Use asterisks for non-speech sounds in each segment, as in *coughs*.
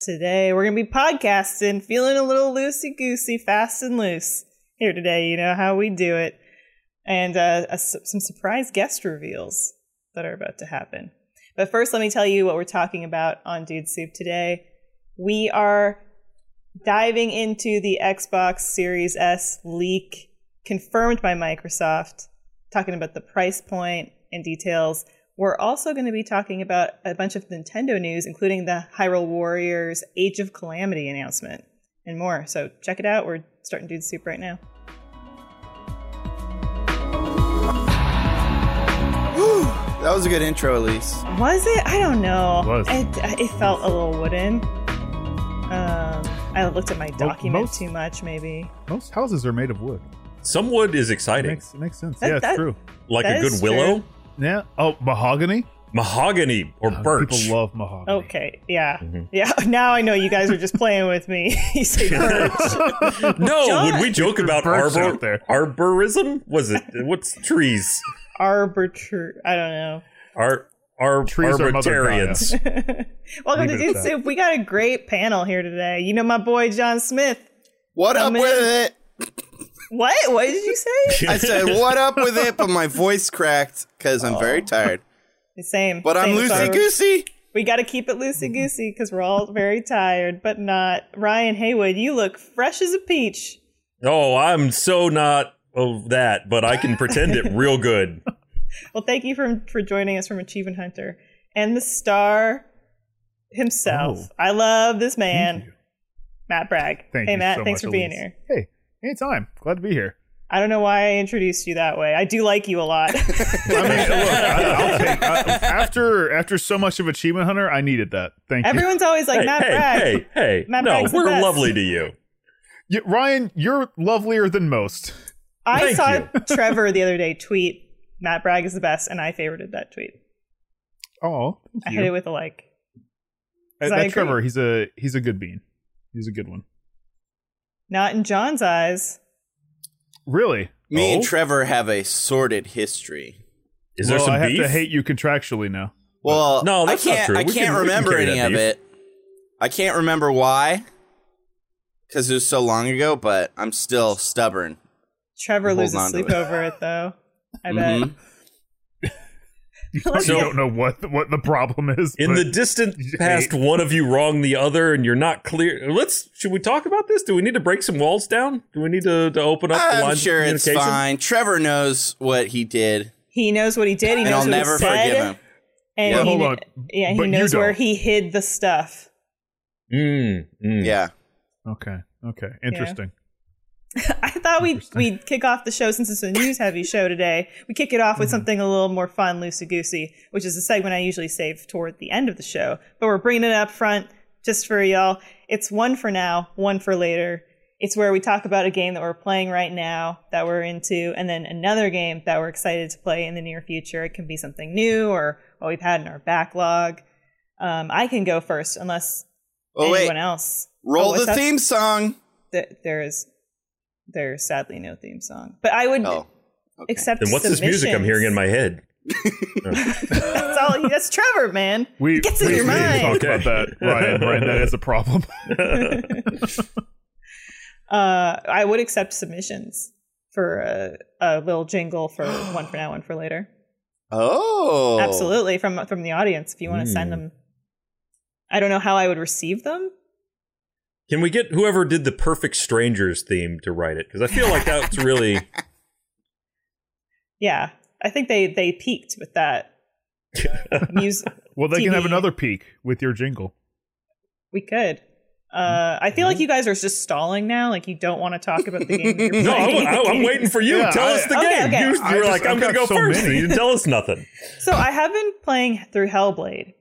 Today we're going to be podcasting, feeling a little loosey goosey, fast and loose here today. You know how we do it. And uh, a, some surprise guest reveals that are about to happen. But first, let me tell you what we're talking about on Dude Soup today. We are diving into the Xbox Series S leak confirmed by Microsoft, talking about the price point and details we're also going to be talking about a bunch of Nintendo news, including the Hyrule Warriors Age of Calamity announcement and more. So check it out. We're starting Dude Soup right now. that was a good intro, Elyse. Was it? I don't know. It was. It, it felt a little wooden. Um, I looked at my document most- too much, maybe. Most houses are made of wood. Some wood is It exciting, makes, it makes sense. That- yeah, it's true. like a good is willow, Yeah. Oh, mahogany? mahogany, or Uh, birch. People love mahogany. Okay, yeah, Mm-hmm. yeah. *laughs* Now I know you guys are just playing with me. *laughs* you say *laughs* birch. no, Jon- would we joke about arbor out there. arborism? Was it what's trees? arbiter. I don't know. Ar, ar, Trees are Mother arbitarians. Welcome to it Dude. Soup. We got a great panel here today. You know my boy Jon Smiff. What up Come in. with it? What? What did you say? *laughs* I said, *laughs* what up with it? But my voice cracked because I'm very tired. The same. But I'm same, loosey goosey. We got to keep it loosey goosey because we're all very tired, but not. Ryan Haywood, you look fresh as a peach. oh, I'm so not of that, but I can pretend it real *laughs* good. Well, thank you for for joining us from Achievement Hunter and the star himself. Oh. I love this man. Matt Bragg. Thank hey, you Matt, so thanks much, for being Elyse. here. Hey, anytime. Glad to be here. I don't know why I introduced you that way. I do like you a lot. *laughs* I mean, look, I, I'll take I, after after so much of Achievement Hunter. I needed that. Thank you. Everyone's always like hey, Matt hey, Bragg. hey, hey! Matt no, Bragg's we're lovely to you. You- Ryan, you're lovelier than most. I Thank saw you. *laughs* Trevor the other day tweet Matt Bragg is the best, and I favorited that tweet. Oh, I thank hit it with a like. That, that. Trevor, he's a he's a good bean. He's a good one. Not in Jon's eyes. Really? Me and Oh? Trevor have a sordid history. Is well, there some I have beef? to hate you contractually now. Well, No, that's I not can't. true. I We can't can- we can remember any of beef. it. I can't remember why, because it was so long ago. But I'm still stubborn. Trevor loses holding on to sleep it. over it though. I bet. Mhm. *laughs* You don't, So- you don't know what what the problem is. In the distant *laughs* past, hate- one of you wronged the other, and you're not clear. Let's. Should we talk about this? Do we need to break some walls down? Do we need to, to open up I'm lines sure of it's fine. Trevor knows what he did, He knows what he did. He and knows I'll never he said, forgive him. And Yeah, he, hold on. Yeah, he But knows where he hid the stuff. Mm, mm. Yeah. Okay. Okay. Interesting. *laughs* I thought we'd we'd kick off the show since it's a news heavy show today. We kick it off with something a little more fun, loosey goosey, which is a segment I usually save toward the end of the show. But we're bringing it up front just for y'all. It's one for now, one for later. It's where we talk about a game that we're playing right now that we're into, and then another game that we're excited to play in the near future. It can be something new or what we've had in our backlog. Um, I can go first, unless Oh wait, anyone else. roll Oh, the theme song. Th- there is there's sadly no theme song, but I would Oh, okay. accept. And what's this music I'm hearing in my head? *laughs* That's all. That's Trevor, man. We Gets in we, your we need to mind. talk about that, Ryan. Ryan, that is a problem. *laughs* Uh, I would accept submissions for a, a little jingle for *gasps* one for now, one for later. Oh, Absolutely, from from the audience, if you want to send Mm. them. I don't know how I would receive them. Can we get whoever did the Perfect Strangers theme to write it? Because I feel like that's really. *laughs* Yeah, I think they they peaked with that *laughs* music. Well, they can have another peak with your jingle. We could. Uh, I feel Mm-hmm. like you guys are just stalling now. Like you don't want to talk about the game. You're *laughs* No, playing. I, am waiting for you. Yeah, tell I- us the Okay, game. okay. You, you I were just- like, I'm going to go so first. many. You didn't tell us nothing. So I have been playing through Hellblade,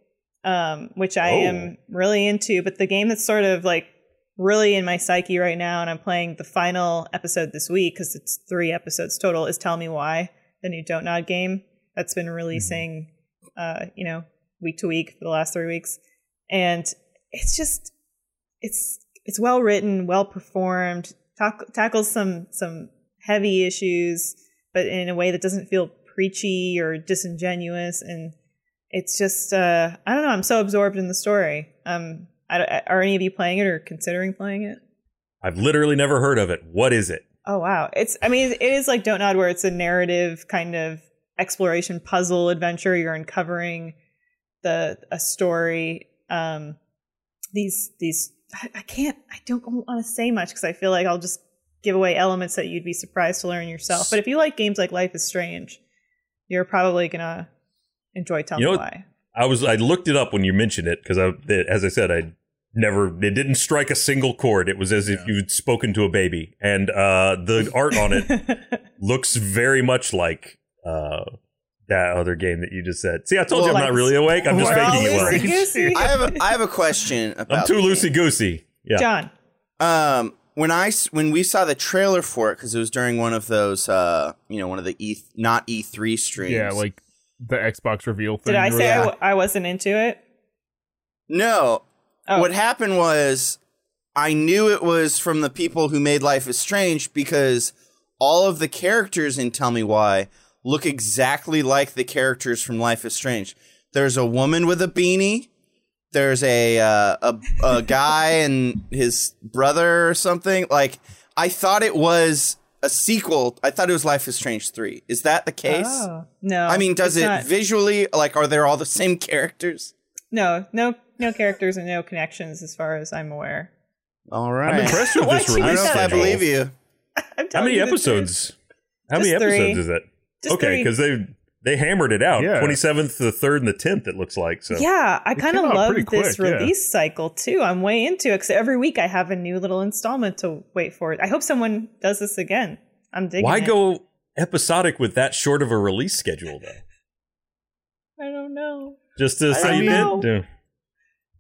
um, which I Oh. am really into. But the game that's sort of like really in my psyche right now, and I'm playing the final episode this week because it's three episodes total. Is Tell Me Why, the new Don't Nod game that's been releasing, uh, you know, week to week for the last three weeks, and it's just it's it's well written, well performed, tack- tackles some some heavy issues, but in a way that doesn't feel preachy or disingenuous. And it's just uh, I don't know. I'm so absorbed in the story. Um, I, are any of you playing it or considering playing it? I've literally never heard of it. What is it? Oh wow, it's I mean it is like Don't Nod where it's a narrative kind of exploration puzzle adventure. You're uncovering the a story. Um, these these I, I can't I don't want to say much because I feel like I'll just give away elements that you'd be surprised to learn yourself. But if you like games like Life is Strange, you're probably gonna enjoy Tell You know I was I looked it up when you mentioned it because I, as I said, I never it didn't strike a single chord. It was as if you'd spoken to a baby, and uh, the art on it *laughs* looks very much like uh, that other game that you just said. See, I told you I'm not really awake. I'm just We're all making you loosey *laughs* I have a I have a question about I'm too loosey goosey. Yeah. Jon. Um, when i when we saw the trailer for it, because it was during one of those, uh, you know, one of the E not E three streams. Yeah, like the Xbox reveal thing. Did I say I, Yeah. w- I wasn't into it? no. Oh. What happened was, I knew it was from the people who made Life is Strange because all of the characters in Tell Me Why look exactly like the characters from Life is Strange. There's a woman with a beanie. There's a uh, a a guy *laughs* and his brother or something. Like I thought it was a sequel. I thought it was Life is Strange three. Is that the case? Oh, no. I mean, does it not. visually like are they all the same *laughs* characters? no, no, no characters and no connections as far as I'm aware. All right. I'm impressed with *laughs* Why'd this you I don't release know if I believe you. *laughs* I'm How many you episodes? How many three. episodes is it? Just okay, because they they hammered it out. Yeah. Twenty seventh, the third, and the tenth. It looks like so. Yeah, I kind of love this quick, yeah. release cycle too. I'm way into it because every week I have a new little installment to wait for. I hope someone does this again. I'm digging. Why it. go episodic with that short of a release schedule though? *laughs* I don't know. Just to say, I say don't you know. did.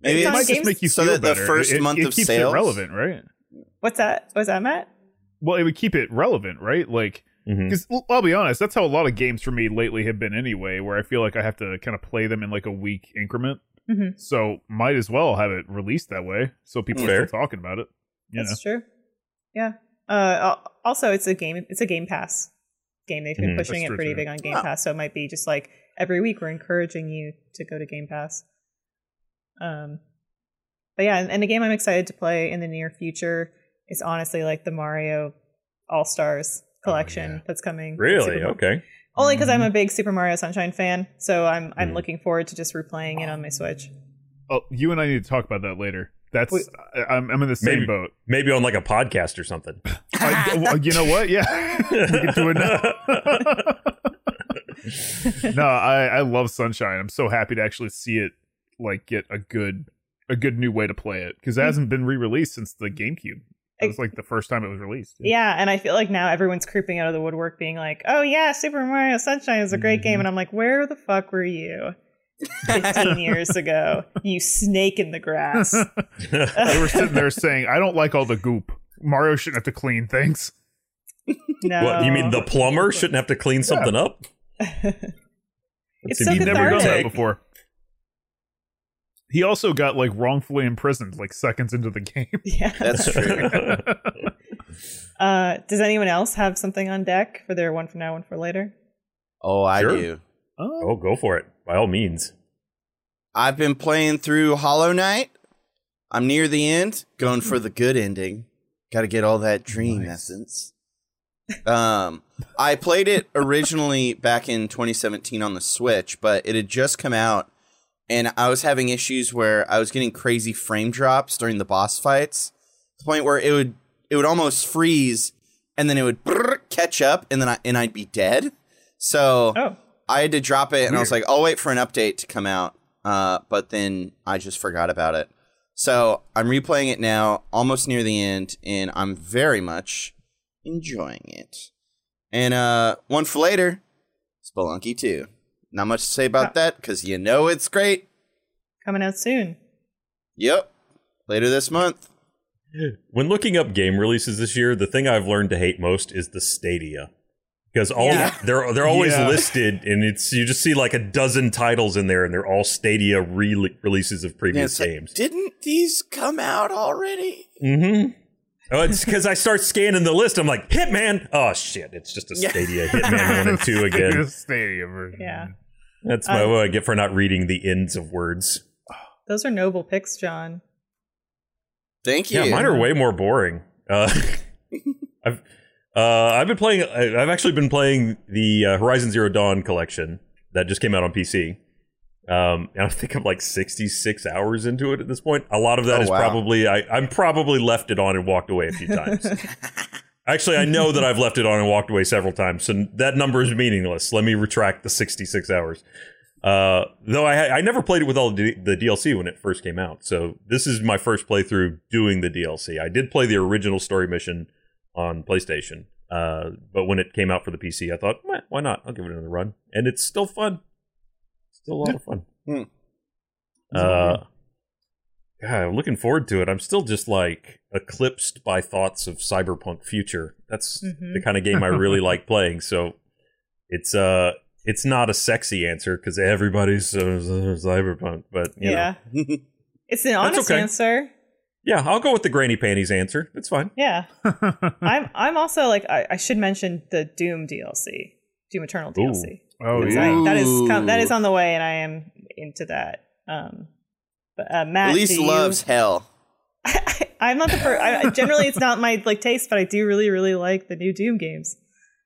Maybe It's It might it's, just games- make you so feel that the first it, month it of keeps sales- it relevant, right? What's that? Was that Matt? Well, it would keep it relevant, right? Like, because I'll be honest, that's how a lot of games for me lately have been anyway. Where I feel like I have to kind of play them in like a week increment. Mhm. So might as well have it released that way, so people Fair. are still talking about it. You know, That's true. Yeah. Uh, also, it's a game. It's a Game Pass game. They've been Mhm. pushing That's it pretty too. big on Game Oh. Pass, so it might be just like every week we're encouraging you to go to Game Pass. Um, but yeah, and, and the game I'm excited to play in the near future is honestly like the Mario All Stars collection yeah. that's coming. Really? Okay. Only because I'm a big Super Mario Sunshine fan, so I'm I'm Mhm. looking forward to just replaying it on my Switch. oh, you and I need to talk about that later. That's Wait. I, I'm I'm in the same Maybe- boat. Maybe on like a podcast or something. *laughs* I, well, you know what? Yeah, *laughs* we can do it now. *laughs* no, I I love Sunshine. I'm so happy to actually see it like get a good a good new way to play it because it mm-hmm. hasn't been re-released since the GameCube. It was like the first time it was released. Yeah, and I feel like now everyone's creeping out of the woodwork, being like, "Oh yeah, Super Mario Sunshine is a great game," mm-hmm. and I'm like, "Where the fuck were you 15 *laughs* years ago? You snake in the grass." *laughs* they were sitting there saying, "I don't like all the goop. Mario shouldn't have to clean things." *laughs* No, What you mean the plumber shouldn't have to clean something up? It's so He'd never done that before. He also got like wrongfully imprisoned like seconds into the game. *laughs* yeah. That's true. *laughs* Uh, does anyone else have something on deck for their one for now, one for later? Oh, I Sure. do. oh, Oh, go for it. By all means. I've been playing through Hollow Knight. I'm near the end, going for the good ending. Got to get all that dream Nice. essence. Um, I played it originally back in 2017 on the Switch, but it had just come out, and I was having issues where I was getting crazy frame drops during the boss fights, to the point where it would it would almost freeze, and then it would brrr, catch up, and then I and I'd be dead. So Oh, I had to drop it, and I was like, I'll wait for an update to come out. Uh, but then I just forgot about it. So I'm replaying it now, almost near the end, and I'm very much enjoying it. And uh, one for later, Spelunky 2. Not much to say about that because you know it's great. coming out soon. Yep, later this month. *gasps* When looking up game releases this year, the thing I've learned to hate most is the Stadia. Because all Yeah. *laughs* they're they're always Yeah. listed, and it's you just see like a dozen titles in there, and they're all Stadia re- releases of Yeah, previous it's like, games. Didn't these come out already? Mm-hmm. Oh, it's because I start scanning the list. I'm like, Hitman. Oh shit! It's just a Yeah. Stadia Hitman *laughs* one and two again. The Stadia version. Yeah. That's my Um, what I get for not reading the ends of words. Those are noble picks, Jon. Thank you. Yeah, mine are way more boring. Uh, *laughs* I've uh, I've been playing. I- I've actually been playing the uh, Horizon Zero Dawn collection that just came out on PC. Um, and I think I'm like 66 hours into it at this point. A lot of that Oh, is wow. probably I, I'm probably left it on and walked away a few times. *laughs* Actually, I know that I've left it on and walked away several times, so that number is meaningless. Let me retract the 66 hours. Uh, though I I never played it with all the, the DLC when it first came out, so this is my first playthrough doing the DLC. I did play the original story mission on PlayStation, uh, but when it came out for the PC, I thought, why not? I'll give it another run, and it's still fun. Still a lot of fun. Hmm. Uh, God, I'm looking forward to it. I'm still just like eclipsed by thoughts of cyberpunk future. That's Mhm. the kind of game I really like *laughs* playing. So it's uh it's not a sexy answer because everybody's uh, cyberpunk, but you yeah. know, *laughs* It's an honest okay. answer. yeah, I'll go with the granny panties answer. It's fine. Yeah. *laughs* I'm I'm also like I, I should mention the Doom DLC. Doom Eternal Ooh. DLC. oh yeah. I- that is com- that Ooh. is on the way and I am into that. Um but uh, Matt, Elyse do you- loves hell. *laughs* I'm not the first. I, generally, it's not my like taste, but I do really, really like the new Doom games.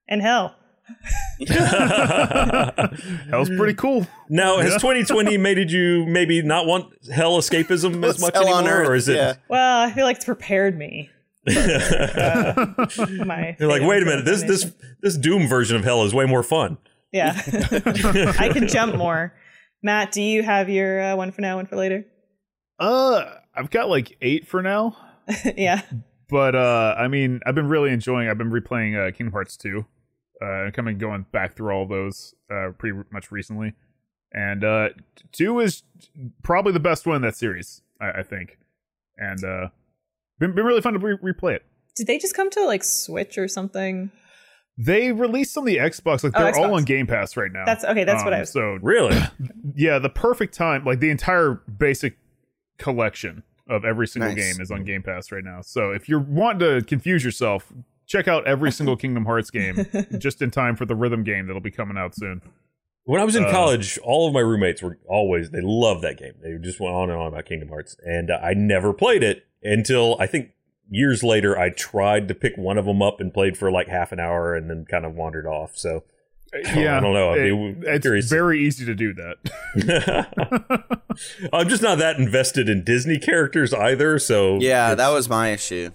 And hell, *laughs* That was pretty cool. now, has Yeah. 2020 *laughs* made you maybe not want hell escapism as much hell anymore, on earth. or is it? yeah. well, I feel like it's prepared me. Uh, my You're like, wait a minute, this this this Doom version of hell is way more fun. Yeah, *laughs* I can jump more. Matt, do you have your uh, one for now, one for later? Uh, I've got like eight for now, *laughs* yeah, but uh, I mean, I've been really enjoying. I've been replaying uh, Kingdom Hearts two, uh, and coming going back through all those uh pretty much recently, and uh, two is probably the best one in that series, I, I think, and uh, been been really fun to re- replay it. did they just come to like Switch or something? They released on the Xbox, like Oh, they're all Xbox. on Game Pass right now. That's okay. That's what Um, I was. So Really? *clears throat* yeah, the perfect time, like the entire basic collection of every single Nice. game is on Game Pass right now. So if you're wanting to confuse yourself, check out every *laughs* single Kingdom Hearts game *laughs* just in time for the rhythm game that'll be coming out soon. When I was in Uh, college, all of my roommates were always they loved that game. They just went on and on about Kingdom Hearts, and uh, I never played it until I think years later. I tried to pick one of them up and played for like half an hour, and then kind of wandered off. So yeah, I don't know. I'd be it- it's curious. very easy to do that. *laughs* I'm just not that invested in Disney characters either. So Yeah, that was my issue.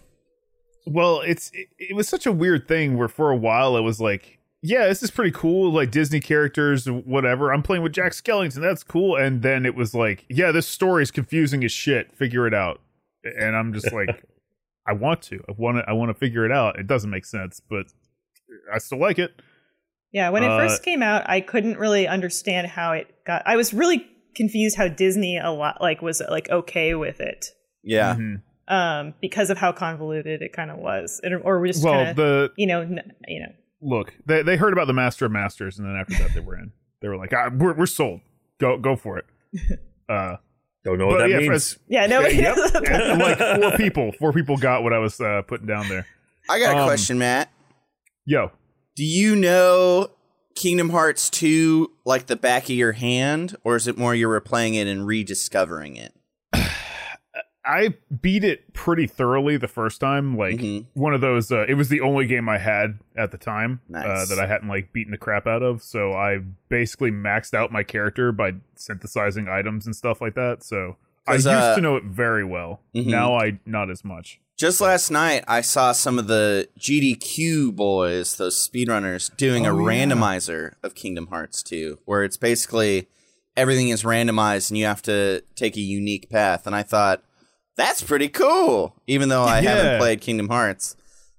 well, it's it, it was such a weird thing where for a while it was like, yeah, this is pretty cool, like Disney characters, whatever. I'm playing with Jack Skellington, that's cool. And then it was like, yeah, this story is confusing as shit. Figure it out. And I'm just like, *laughs* I want to, I want to, I want to figure it out. It doesn't make sense, but I still like it. Yeah, when it Uh, first came out, I couldn't really understand how it got. I was really confused how Disney a lot like was like okay with it, Yeah. Mhm. um, because of how convoluted it kind of was, it, or we just Well, kind of the you know n- you know look, they they heard about the Master of Masters, and then after that they were in. They were like, ah, we're we're sold. Go go for it. *laughs* Uh, don't know what But that yeah, means. yeah no yep. *laughs* And, like four people, four people got what I was uh, putting down there. I got a Um, question, Matt. Yo, Do you know Kingdom Hearts 2 like the back of your hand, or is it more you're playing it and rediscovering it? I beat it pretty thoroughly the first time. Like Mhm. one of those. Uh, it was the only game I had at the time uh, that I hadn't like beaten the crap out of. So I basically maxed out my character by synthesizing items and stuff like that. So I used uh, to know it very well. Mhm. Now I not as much. Just last night, I saw some of the GDQ boys, those speedrunners, doing a Oh, yeah. randomizer of Kingdom Hearts 2, where it's basically everything is randomized and you have to take a unique path. And I thought, that's pretty cool, even though I Yeah. haven't played Kingdom Hearts.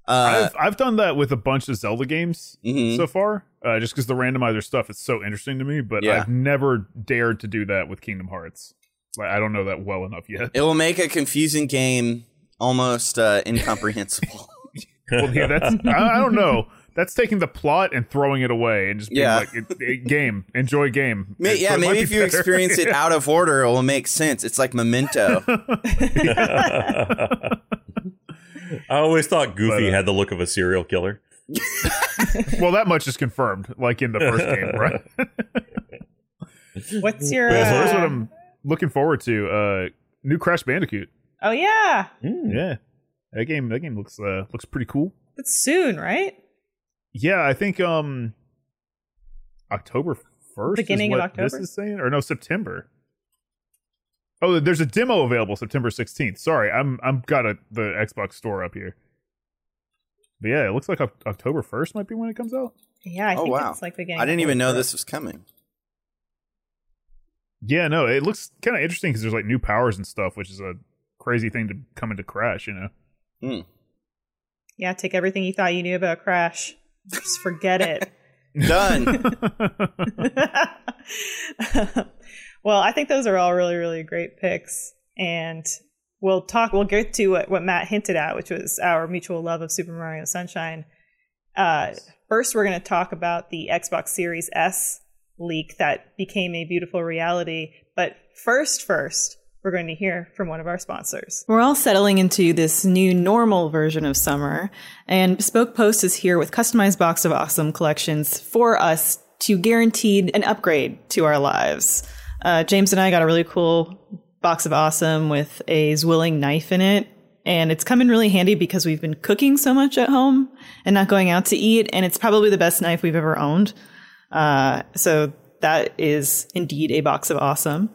Uh, I've I've done that with a bunch of Zelda games mhm. so far, uh, just because the randomizer stuff is so interesting to me. But Yeah. I've never dared to do that with Kingdom Hearts. Like I don't know that well enough yet. it will make a confusing game almost uh, incomprehensible. *laughs* well, yeah, that's I, I don't know. That's taking the plot and throwing it away and just being Yeah. like, it, it- game, enjoy game. *laughs* May- yeah, it might maybe be if you better. experience it *laughs* out of order, it will make sense. It's like Memento. *laughs* I always thought Goofy But, uh, had the look of a serial killer. well, that much is confirmed, like in the first game, right? what's your Yeah, so that's uh, what I'm looking forward to. Uh, new Crash Bandicoot. Oh yeah, Mm. Yeah, that game that game looks uh, looks pretty cool. it's soon, right? Yeah, I think um October first. Beginning of October? This is saying, or no, September. Oh, there's a demo available September 16th. Sorry, I'm I'm got a, the Xbox store up here. But yeah, it looks like October 1st might be when it comes out. Yeah, I Oh, think wow. it's like the beginning. I didn't even know this was coming. Yeah, no, it looks kind of interesting because there's like new powers and stuff, which is a crazy thing to come into Crash. You know. Hmm. Yeah, take everything you thought you knew about Crash. Just forget it. *laughs* Done. *laughs* well, I think those are all really, really great picks. And we'll talk, we'll get to what, what Matt hinted at, which was our mutual love of Super Mario Sunshine. Uh, first, we're going to talk about the Xbox Series S leak that became a beautiful reality. But first, first, we're going to hear from one of our sponsors. We're all settling into this new normal version of summer, and Bespoke Post is here with customized Box of Awesome collections for us to guaranteed an upgrade to our lives. Uh, James and I got a really cool Box of Awesome with a Zwilling knife in it, and it's come in really handy because we've been cooking so much at home and not going out to eat, and it's probably the best knife we've ever owned. Uh, so that is indeed a Box of Awesome.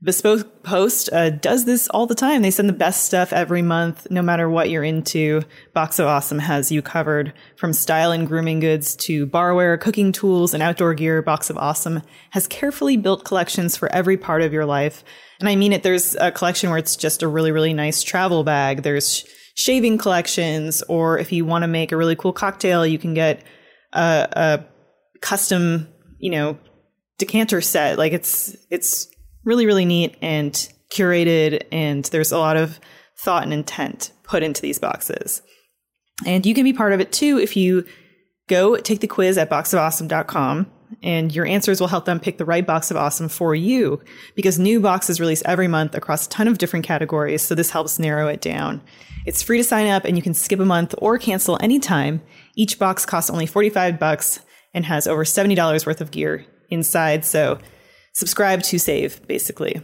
Bespoke Post uh, does this all the time. They send the best stuff every month, no matter what you're into. Box of Awesome has you covered from style and grooming goods to barware, cooking tools, and outdoor gear. Box of Awesome has carefully built collections for every part of your life. And I mean it, there's a collection where it's just a really, really nice travel bag. There's shaving collections, or if you want to make a really cool cocktail, you can get a, a custom, you know, decanter set. Like it's it's really really neat and curated, and there's a lot of thought and intent put into these boxes. And you can be part of it too if you go take the quiz at boxofawesome.com and your answers will help them pick the right box of awesome for you because new boxes release every month across a ton of different categories so this helps narrow it down it's free to sign up and you can skip a month or cancel anytime each box costs only 45 bucks and has over $70 worth of gear inside so subscribe to save basically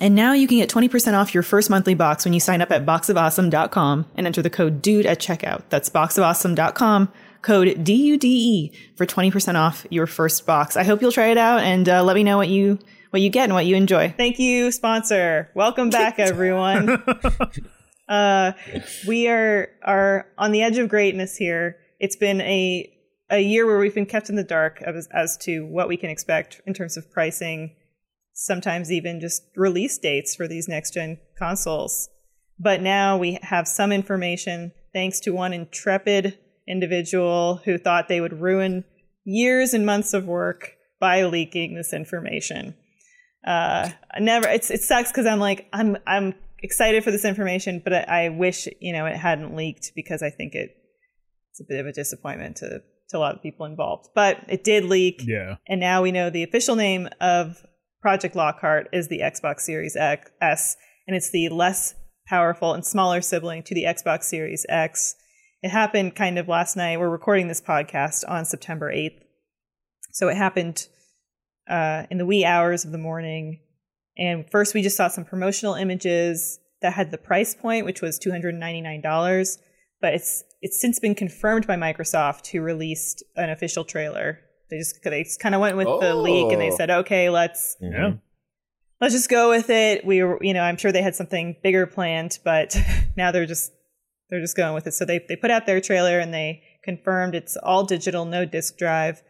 and now you can get 20% off your first monthly box when you sign up at boxofawesome.com and enter the code DUDE at checkout. That's boxofawesome.com, code D-U-D-E for 20% off your first box. I hope you'll try it out and uh, let me know what you what you get and what you enjoy. Thank you, sponsor. Welcome back, *laughs* everyone. *laughs* uh, we are are on the edge of greatness here. It's been a a year where we've been kept in the dark as, as to what we can expect in terms of pricing, sometimes even just release dates for these next gen consoles. But now we have some information thanks to one intrepid individual who thought they would ruin years and months of work by leaking this information uh never it's it sucks because i'm like i'm i'm excited for this information but I, I wish you know it hadn't leaked because i think it it's a bit of a disappointment to to a lot of people involved but it did leak Yeah. and now we know the official name of project lockhart is the xbox series X, s and it's the less powerful and smaller sibling to the xbox series x it happened kind of last night we're recording this podcast on september 8th so it happened uh, in the wee hours of the morning. And first, we just saw some promotional images that had the price point, which was two hundred ninety nine dollars. But it's it's since been confirmed by Microsoft, who released an official trailer. They just they kind of went with the leak and they Oh. said, okay, let's Yeah. let's just go with it. We were, you know, I'm sure they had something bigger planned, but *laughs* now they're just they're just going with it. So they they put out their trailer and they confirmed it's all digital, no disk drive,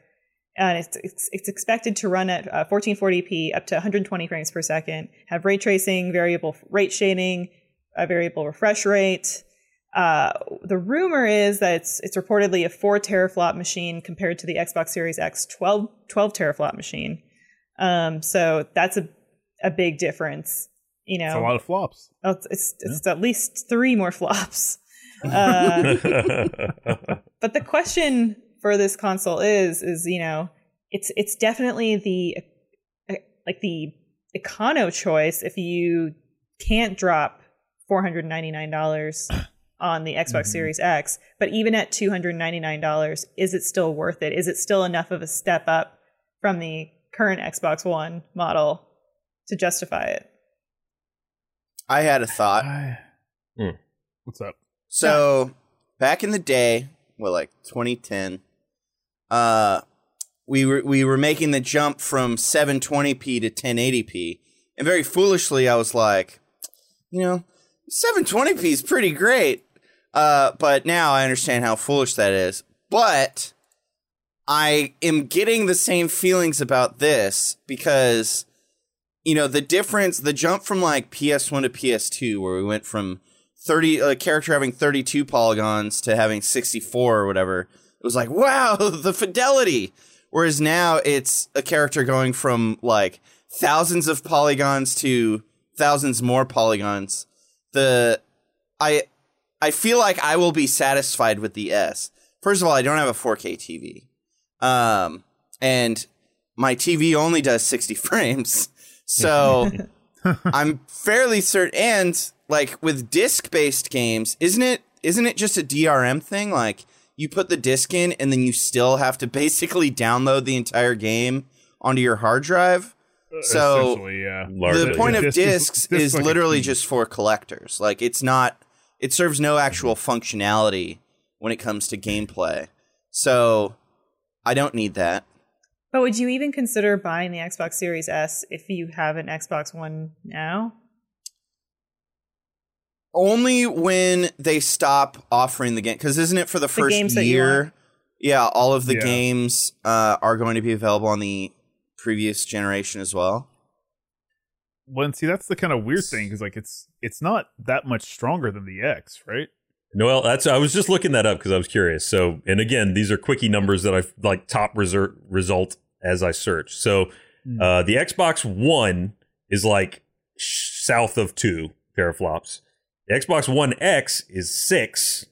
and it's it's, it's expected to run at uh, 1440p up to 120 frames per second. Have ray tracing, variable rate shading, a variable refresh rate. Uh, the rumor is that it's it's reportedly a four teraflop machine compared to the Xbox Series X 12 12 teraflop machine. Um, so that's a a big difference. You know, It's a lot of flops. Oh, it's it's, it's at least three more flops. *laughs* Uh, *laughs* but the question for this console is is you know it's it's definitely the like the econo choice if you can't drop four hundred ninety nine dollars on the Xbox Series X. But even at two hundred ninety nine dollars, is it still worth it? Is it still enough of a step up from the current Xbox One model to justify it? I had a thought. Hmm. What's up? So back in the day, well, like 2010, uh, we were we were making the jump from 720p to 1080p, and very foolishly, I was like, you know, 720p is pretty great. Uh, but now I understand how foolish that is. But I am getting the same feelings about this because you know the difference the jump from like ps1 to ps2 where we went from 30 a character having 32 polygons to having 64 or whatever it was like wow *laughs* the fidelity whereas now it's a character going from like thousands of polygons to thousands more polygons the i i feel like i will be satisfied with the s first of all i don't have a 4k tv um and my tv only does 60 *laughs* frames so *laughs* I'm fairly certain and like with disc based games, isn't it isn't it just a DRM thing? Like you put the disc in and then you still have to basically download the entire game onto your hard drive. So Essentially, yeah. The point of *laughs* Disc is- discs is like literally just for collectors. Like it's not it serves no actual functionality when it comes to gameplay. So I don't need that. But would you even consider buying the Xbox Series S if you have an Xbox One now? Only when they stop offering the game, because isn't it for the first games that you year? Yeah, all of the Yeah. games uh, are going to be available on the previous generation as well. Well, and see, that's the kind of weird thing because like it's it's not that much stronger than the X, right? Noel, that's I was just looking that up because I was curious. So, and again, these are quickie numbers that I've like top result result as I search. So, uh, the Xbox One is like sh- south of two teraflops. The Xbox One X is six,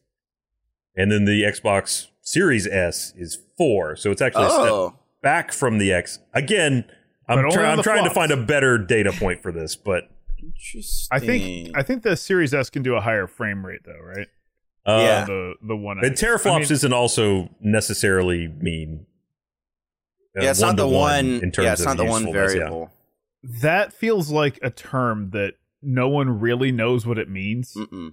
and then the Xbox Series S is four. So it's actually a step Oh, back from the X. Again, But I'm, only try- I'm the trying to find a better data point for this, but interesting. I think I think the Series S can do a higher frame rate though, right? uh, Yeah. The the one. And teraflops I mean, isn't also necessarily mean. uh, yeah, it's not the one-to-one in terms Yeah, it's of not the one usefulness, yeah. variable. that feels like a term that no one really knows what it means, Mm-mm.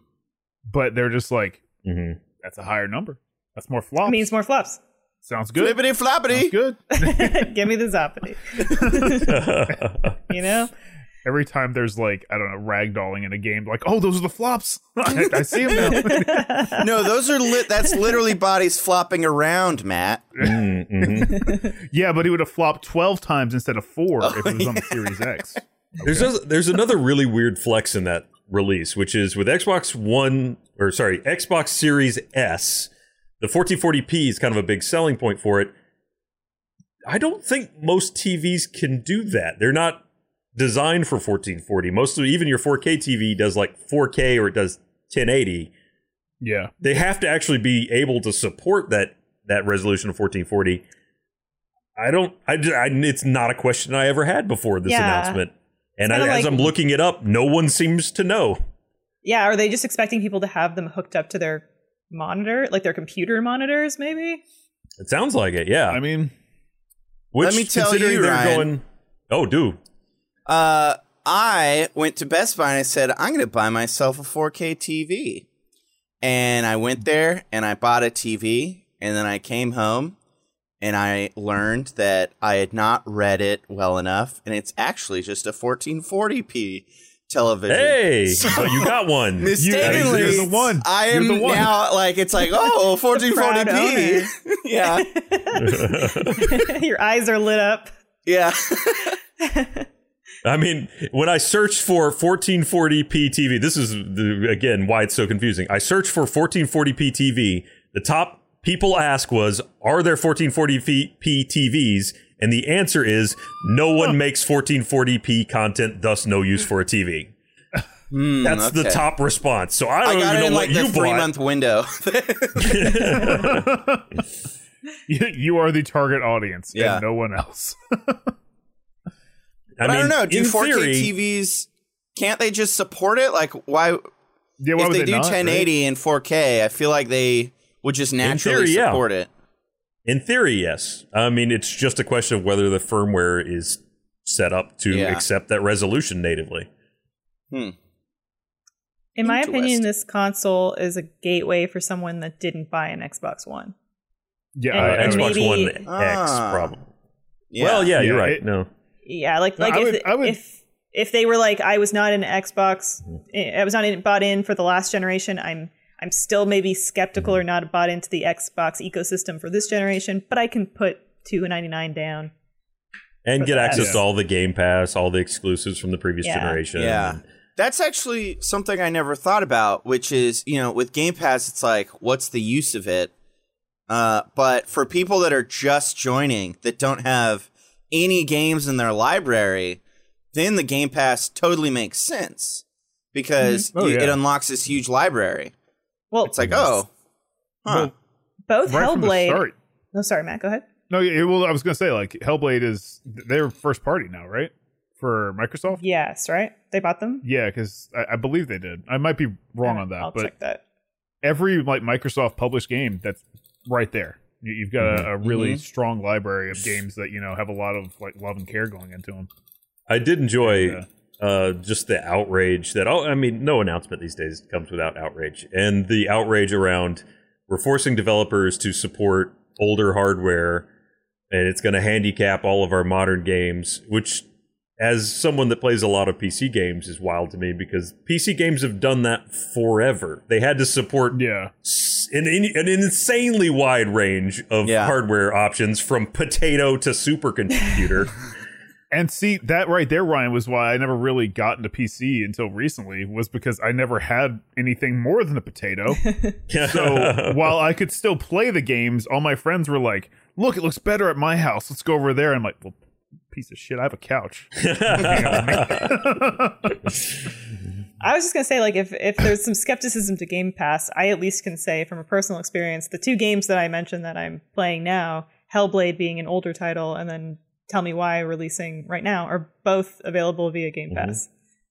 but they're just like, Mhm. that's a higher number. That's more flops. It means more flops. Sounds good. Flippity floppity. Sounds good. *laughs* *laughs* Give me the zoppity. you know? *laughs* Every time there's like I don't know ragdolling in a game, like oh those are the flops. I, I see them now. No, those are lit. That's literally bodies flopping around, Matt. Mm, mhm. yeah, but he would have flopped twelve times instead of four Oh, if it was on the Series X. There's a, there's another really weird flex in that release, which is with Xbox One or sorry Xbox Series S, the 1440p is kind of a big selling point for it. I don't think most TVs can do that. They're not designed for 1440. Most of even your 4K TV does like 4K or it does 1080. Yeah, they have to actually be able to support that that resolution of 1440 i don't i, ju- I it's not a question i ever had before this Yeah. announcement and I, kinda as i'm looking it up no one seems to know Yeah, are they just expecting people to have them hooked up to their monitor, like their computer monitors, maybe? it sounds like it yeah I mean, which Let me tell you, they're Ryan. going oh dude. Uh, I went to Best Buy and I said, I'm going to buy myself a 4K TV. And I went there and I bought a TV. And then I came home and I learned that I had not read it well enough. And it's actually just a 1440p television. hey *laughs* So- but you got one Mistakenly, You're the one. I am the one. now like it's like oh *laughs* 1440p. *laughs* yeah, Your eyes are lit up. yeah. I mean, when I searched for 1440p TV, this is the, again why it's so confusing. I searched for 1440p TV. The top people ask was, "Are there 1440p TVs?" And the answer is, "No one makes 1440p content, thus no use for a TV." Hmm, That's the top response. So I I don't got it even in know like what the you three bought. month window. *laughs* you, you are the target audience, Yeah. and no one else. *laughs* But I, don't know. Do 4K theory- TVs can't they just support it? Like why yeah, why if would they, do not, 1080 and 4K, I feel like they would just naturally theory, yeah. support it. In theory, yes. I mean, it's just a question of whether the firmware is set up to Yeah. accept that resolution natively. Hmm. In my opinion, this console is a gateway for someone that didn't buy an Xbox One. Yeah, And- Uh, I, I and Xbox maybe- One X, Ah. problem. Yeah. Well, yeah, you're right. it- no, Yeah, like No, like I if, would- I would- if if they were like I was not an Xbox, I was not in, bought in for the last generation. I'm I'm still maybe skeptical or not bought into the Xbox ecosystem for this generation, but I can put two ninety nine down. and get that's- access to all the Game Pass, all the exclusives from the previous Yeah. generation. Yeah. That's actually something I never thought about, which is, you know, with Game Pass, it's like, what's the use of it? Uh, but for people that are just joining that don't have any games in their library, then the Game Pass totally makes sense because Oh, you- it yeah. unlocks this huge library. Well, It's like, oh, huh. Well, both right Hellblade. start. No, sorry, Matt. Go ahead. No, yeah, well, I was gonna say like Hellblade is they're first party now, right? For Microsoft. Yes, right. They bought them. Yeah, because I, I believe they did. I might be wrong on that, I'll but check that. every like Microsoft published game that's right there. You- You've got a, a really Mhm. strong library of games that you know have a lot of like love and care going into them. I did enjoy Yeah. uh, Uh, just the outrage that. Oh, I mean, no announcement these days comes without outrage, and the outrage around we're forcing developers to support older hardware, and it's going to handicap all of our modern games. Which, as someone that plays a lot of PC games, is wild to me because PC games have done that forever. They had to support Yeah, an, an insanely wide range of Yeah. hardware options from potato to supercomputer. *laughs* and see that right there, Ryan, was why I never really got into PC until recently. Was because I never had anything more than a potato. *laughs* So *laughs* while I could still play the games, all my friends were like, "Look, it looks better at my house. Let's go over there." I'm like, "Well, piece of shit, I have a couch." *laughs* I was just gonna say, like, if if there's some skepticism to Game Pass, I at least can say from a personal experience, the two games that I mentioned that I'm playing now, Hellblade being an older title, and then Tell Me Why releasing right now, are both available via Game mm-hmm. Pass.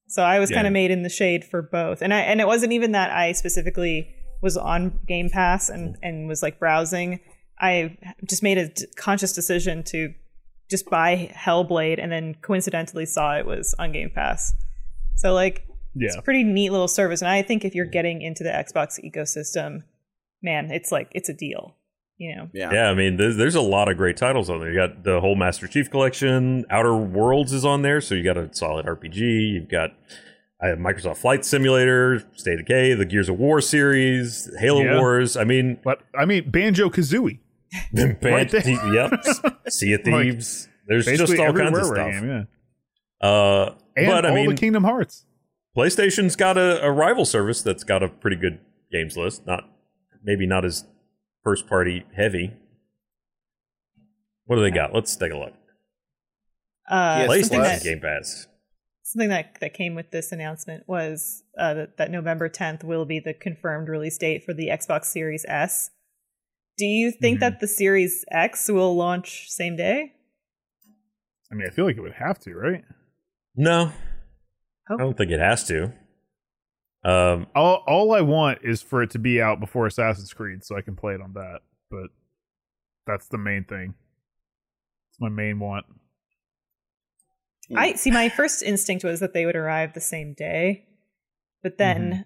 So I was kind of made in the shade for both, and I and it wasn't even that I specifically was on Game Pass and mm-hmm. and was like browsing. I just made a conscious decision to just buy Hellblade, and then coincidentally saw it was on Game Pass. So like it's yeah, a pretty neat little service. And i think if you're getting into the xbox ecosystem man it's like it's a deal you know yeah. Yeah, I mean, there's, there's a lot of great titles on there. You got the whole Master Chief collection. Outer Worlds is on there, so you got a solid RPG. You've got uh, Microsoft Flight Simulator, State of Decay, the Gears of War series, Halo Yeah. Wars. I mean, but I mean, Banjo Kazooie, *laughs* Band- Right there. *laughs* yep, Sea of Like, Thieves. there's just all kinds of stuff. game, yeah, Uh, and but I all mean, the Kingdom Hearts. PlayStation's got a, a rival service that's got a pretty good games list. Not maybe not as first party heavy. What do they got? Let's take a look. uh, Yes, something, that, PlayStation Game Pass. something that that came with this announcement was uh, that, that november 10th will be the confirmed release date for the xbox series s do you think Mhm. that the series x will launch same day I mean, I feel like it would have to, right? No, Oh. I don't think it has to. Um, All all I want is for it to be out before Assassin's Creed, so I can play it on that. But that's the main thing. It's my main want. i see my first instinct was that they would arrive the same day but then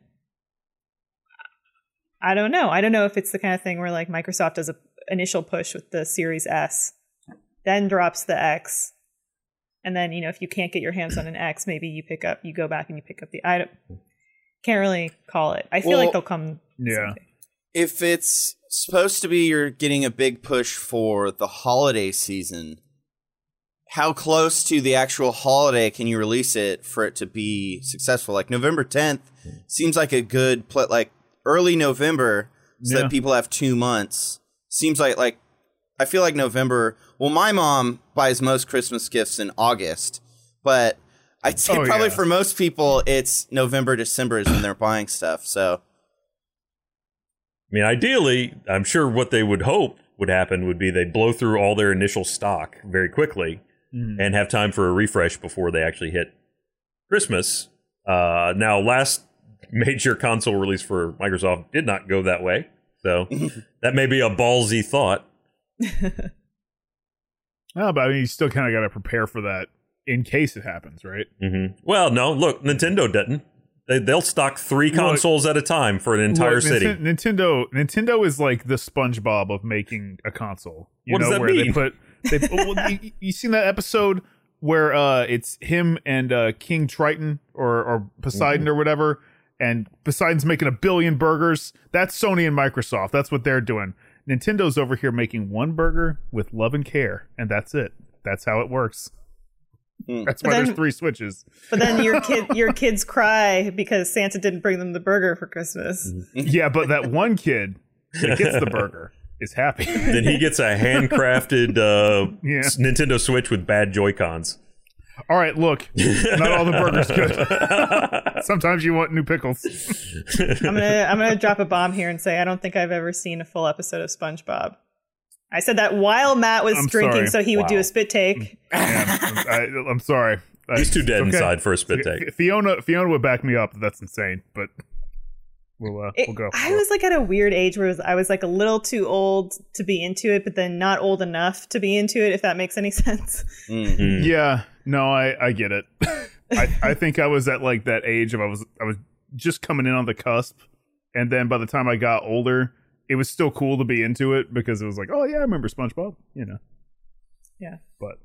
i don't know i don't know if it's the kind of thing where like microsoft does a initial push with the series s then drops the x and then you know if you can't get your hands on an x maybe you pick up you go back and you pick up the item can't really call it i feel Well, like they'll come Yeah. someday. if it's supposed to be you're getting a big push for the holiday season, how close to the actual holiday can you release it for it to be successful? Like November 10th seems like a good pl- like early November so Yeah. that people have 2 months. Seems like like I feel like November. Well, my mom buys most Christmas gifts in August, but I'd say Oh, probably yeah. for most people it's November December is when they're buying stuff. So I mean, ideally, I'm sure what they would hope would happen would be they blow through all their initial stock very quickly Mhm. and have time for a refresh before they actually hit Christmas. Uh, now, last *laughs* major console release for Microsoft did not go that way, so *laughs* that may be a ballsy thought. *laughs* No, but I mean, you still kind of got to prepare for that in case it happens, right? hmm Well, no, look, Nintendo didn't. They, they'll stock three Look- consoles at a time for an entire Look, city. Ninten- Nintendo Nintendo is like the SpongeBob of making a console. You What know does that where mean? they put they *laughs* well, you, you seen that episode where uh it's him and uh King Triton or or Poseidon Mm-hmm. or whatever and Poseidon's making a billion burgers. That's Sony and Microsoft. That's what they're doing. Nintendo's over here making one burger with love and care and that's it. That's how it works. Hmm. That's But why there's three switches. But then your kid, *laughs* your kids cry because Santa didn't bring them the burger for Christmas. yeah, but that one kid that gets the *laughs* burger is happy. then he gets a handcrafted uh, *laughs* Yeah. Nintendo Switch with bad Joy Cons. All right, look, not all the burgers good. Sometimes you want new pickles. I'm gonna I'm gonna drop a bomb here and say I don't think I've ever seen a full episode of SpongeBob. I said that while Matt was I'm drinking, sorry. so he would do a spit take. Yeah, I, I'm sorry. I- *laughs* He's too dead okay. inside for a spit take. Fiona, Fiona would back me up. That's insane, but we'll uh, It- we'll go. I was like at a weird age where I was like a little too old to be into it, but then not old enough to be into it. If that makes any *laughs* sense. Mm. Mm. *laughs* yeah, no, I I get it. I I think I was at like that age of I was I was just coming in on the cusp, and then by the time I got older, it was still cool to be into it because it was like, oh yeah, I remember SpongeBob, you know. Yeah. But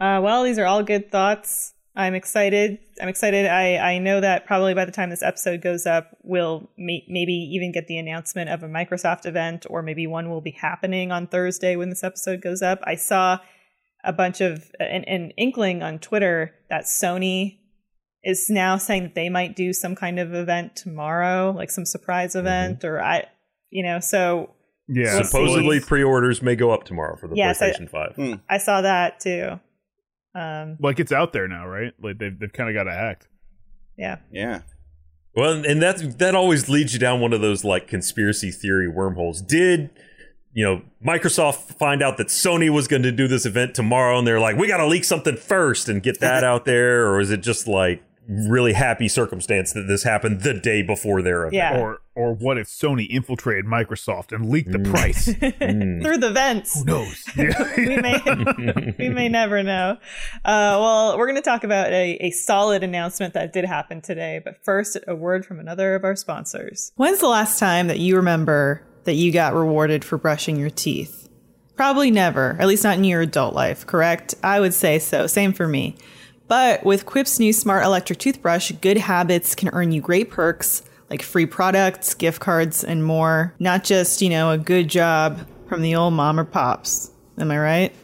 Uh, well, these are all good thoughts. I'm excited. I'm excited. I, I know that probably by the time this episode goes up, we'll may- maybe even get the announcement of a Microsoft event, or maybe one will be happening on Thursday when this episode goes up. I saw a bunch of an, an inkling on Twitter that Sony is now saying that they might do some kind of event tomorrow, like some surprise event, or I, you know, so yeah, We'll Supposedly, see. pre-orders may go up tomorrow for the Yes, I- PlayStation Five. Hmm. I saw that too. Um, like it's out there now, right? Like they've they've kind of got to act. yeah. Yeah. Well, and that that always leads you down one of those like conspiracy theory wormholes. Did you know Microsoft find out that Sony was going to do this event tomorrow, and they're like, "We got to leak something first and get that *laughs* out there," or is it just like really happy circumstance that this happened the day before their event? Yeah. Or or what if Sony infiltrated Microsoft and leaked the Mm. price? Mm. *laughs* Through the vents. Who knows? Yeah. *laughs* we may we may never know. Uh, well, we're going to talk about a, a solid announcement that did happen today. But first, a word from another of our sponsors. When's the last time that you remember that you got rewarded for brushing your teeth? Probably never, at least not in your adult life, correct? I would say so. Same for me. But with Quip's new smart electric toothbrush, good habits can earn you great perks like free products, gift cards, and more. Not just, you know, a good job from the old mom or pops. Am I right?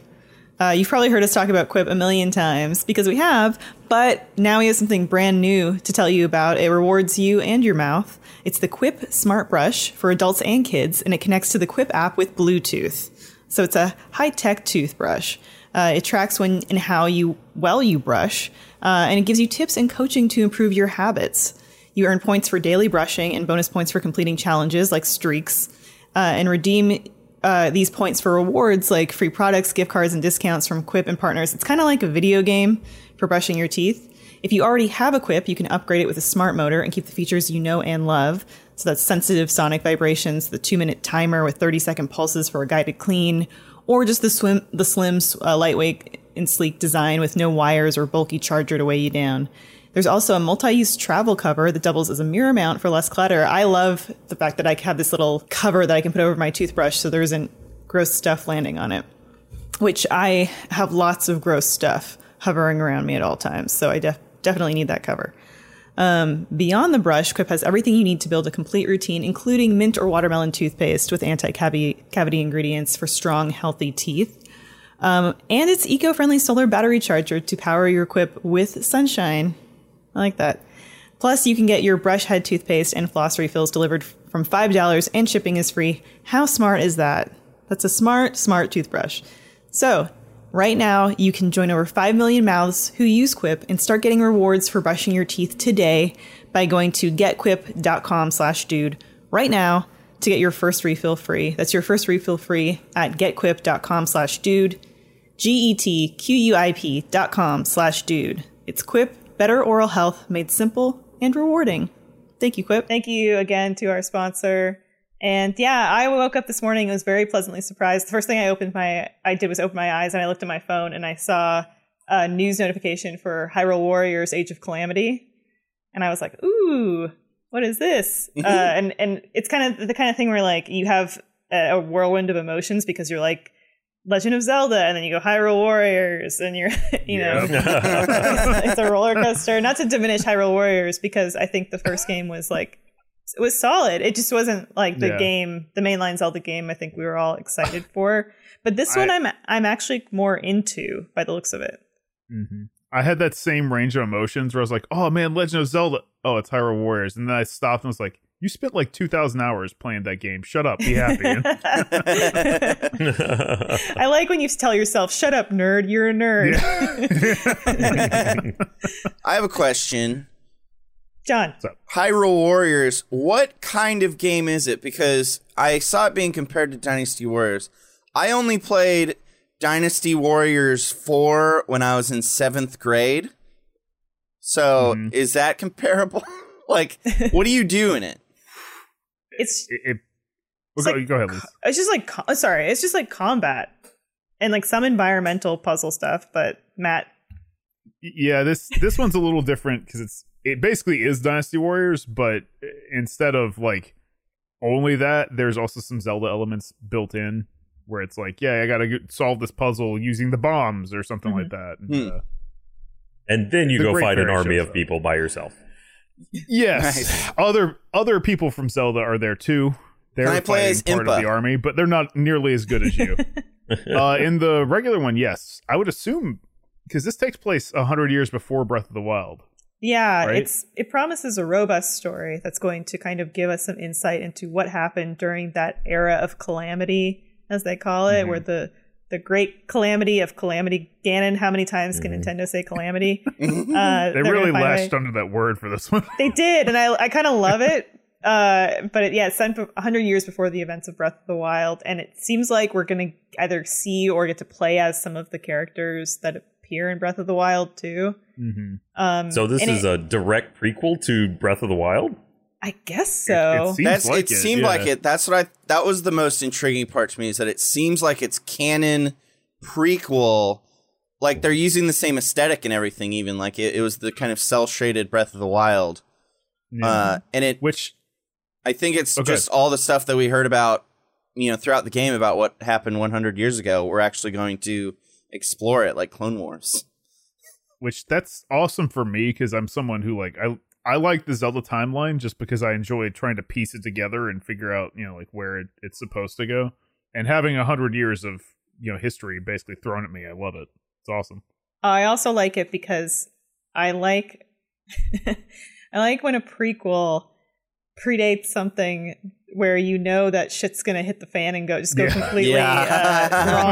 Uh, you've probably heard us talk about Quip a million times because we have, but now we have something brand new to tell you about. It rewards you and your mouth. It's the Quip Smart Brush for adults and kids, and it connects to the Quip app with Bluetooth. So it's a high tech toothbrush. Uh, it tracks when and how you well you brush, uh, and it gives you tips and coaching to improve your habits. You earn points for daily brushing and bonus points for completing challenges like streaks, uh, and redeem uh, these points for rewards like free products, gift cards, and discounts from Quip and partners. It's kind of like a video game for brushing your teeth. If you already have a Quip, you can upgrade it with a smart motor and keep the features you know and love. So that's sensitive sonic vibrations, the two minute timer with 30 second pulses for a guided clean, or just the swim, the slim, uh, lightweight and sleek design with no wires or bulky charger to weigh you down. There's also a multi-use travel cover that doubles as a mirror mount for less clutter. I love the fact that I have this little cover that I can put over my toothbrush so there isn't gross stuff landing on it, which I have lots of gross stuff hovering around me at all times. So I def- definitely need that cover. Um, beyond the brush, Quip has everything you need to build a complete routine, including mint or watermelon toothpaste with anti-cavity ingredients for strong, healthy teeth. Um, and it's eco-friendly solar battery charger to power your Quip with sunshine. I like that. Plus, you can get your brush head toothpaste and floss refills delivered from $5 and shipping is free. How smart is that? That's a smart, smart toothbrush. So, right now, you can join over 5 million mouths who use Quip and start getting rewards for brushing your teeth today by going to getquip.com slash dude right now to get your first refill free. That's your first refill free at getquip.com slash dude. G-E-T-Q-U-I-P dot com slash dude. It's Quip, better oral health made simple and rewarding. Thank you, Quip. Thank you again to our sponsor. And yeah, I woke up this morning and was very pleasantly surprised. The first thing I opened my I did was open my eyes and I looked at my phone and I saw a news notification for Hyrule Warriors Age of Calamity. and I was like, "Ooh, what is this?" *laughs* uh, and and it's kind of the kind of thing where like you have a, a whirlwind of emotions because you're like Legend of Zelda, and then you go Hyrule Warriors, and you're *laughs* you know it's, *laughs* it's a roller coaster. Not to diminish Hyrule Warriors because I think the first game was like it was solid. It just wasn't like the Yeah. game, the mainline Zelda game. I think we were all excited *laughs* for, but this one I- I'm I'm actually more into by the looks of it. Mhm. I had that same range of emotions where I was like, "Oh man, Legend of Zelda! Oh, it's Hyrule Warriors," and then I stopped and was like, "You spent like two thousand hours playing that game. Shut up, be happy." *laughs* *laughs* I like when you tell yourself, "Shut up, nerd. You're a nerd." I have a question. Jon, Hyrule Warriors, what kind of game is it? Because I saw it being compared to Dynasty Warriors. I only played Dynasty Warriors 4 when I was in seventh grade. So Mhm. is that comparable? *laughs* like, what do you do in it? it's it, it- It's go, like- go ahead, Liz. it's just like sorry, it's just like combat and like some environmental puzzle stuff. But Matt, Yeah, this this one's a little different because it's it basically is Dynasty Warriors, but instead of like only that, there's also some Zelda elements built in where it's like, yeah, I gotta solve this puzzle using the bombs or something like that. And, Hmm. uh, and then you The go Great fight an army shows of up. people by yourself. yes, Nice. other other people from Zelda are there too. They're Can I play as part of the army, but they're not nearly as good as you. *laughs* *laughs* uh, in the regular one, yes, I would assume because this takes place a hundred years before Breath of the Wild. Yeah, Right? it's it promises a robust story that's going to kind of give us some insight into what happened during that era of calamity, as they call it, Mhm. where the the great calamity of calamity Ganon. How many times can Mhm. Nintendo say calamity? *laughs* Uh, They really find a way- lashed under that word for this one. They did, and I I kind of love it. *laughs* Uh, but it, yeah, it's set hundred years before the events of Breath of the Wild, and it seems like we're gonna either see or get to play as some of the characters that appear in Breath of the Wild too. mm-hmm. Um, So this is it- a direct prequel to Breath of the Wild. I guess so. seems That's like it seemed yeah. like it. That's what I that was the most intriguing part to me is that it seems like it's canon prequel. Like they're using the same aesthetic and everything, even like it, it was the kind of cell shaded Breath of the Wild. Yeah. Uh, and it Which I think it's Okay. just all the stuff that we heard about, you know, throughout the game about what happened 100 years ago. We're actually going to explore it like Clone Wars. which that's awesome for me because I'm someone who like I I like the Zelda timeline just because I enjoy trying to piece it together and figure out you know like where it, it's supposed to go. And having a hundred years of you know history basically thrown at me, I love it. It's awesome. I also like it because I like *laughs* I like when a prequel predates something where you know that shit's gonna hit the fan and go just go Yeah. completely Yeah. uh,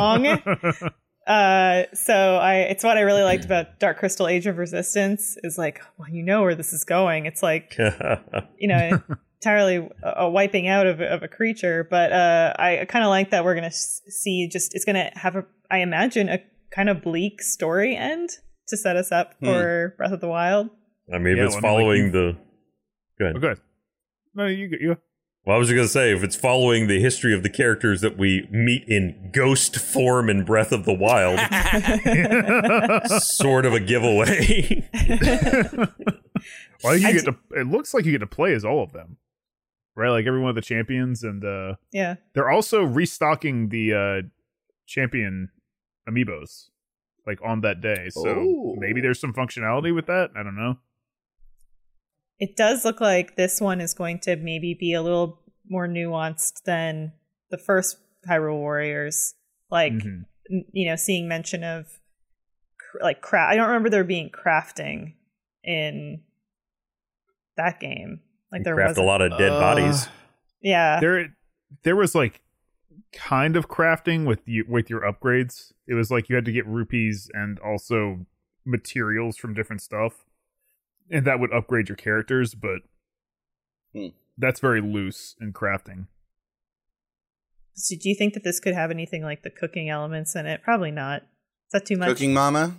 *laughs* wrong. *laughs* Uh, so I it's what I really liked about Dark Crystal Age of Resistance is like, well, you know where this is going. It's like *laughs* you know entirely a, a wiping out of, of a creature, but uh, I kind of like that we're gonna see just it's gonna have a I imagine a kind of bleak story end to set us up Hmm. for Breath of the Wild. I mean, Yeah, if it's well, I mean, like, following you- the. Go ahead. okay. No, you you Well, I was just going to say, if it's following the history of the characters that we meet in ghost form in Breath of the Wild, *laughs* sort of a giveaway. *laughs* well, you I get to. It looks like you get to play as all of them, right? Like every one of the champions, and uh yeah, they're also restocking the uh champion amiibos like on that day. So Oh. maybe there's some functionality with that. I don't know. It does look like this one is going to maybe be a little more nuanced than the first Hyrule Warriors. Like Mhm. you know, seeing mention of like craft. I don't remember there being crafting in that game. Like You there craft was a lot of dead Uh, bodies. Yeah, There there was like kind of crafting with you with your upgrades. It was like you had to get rupees and also materials from different stuff. And that would upgrade your characters, but Hmm. that's very loose in crafting. So do you think that this could have anything like the cooking elements in it? Probably not. Is that too much? Cooking Mama.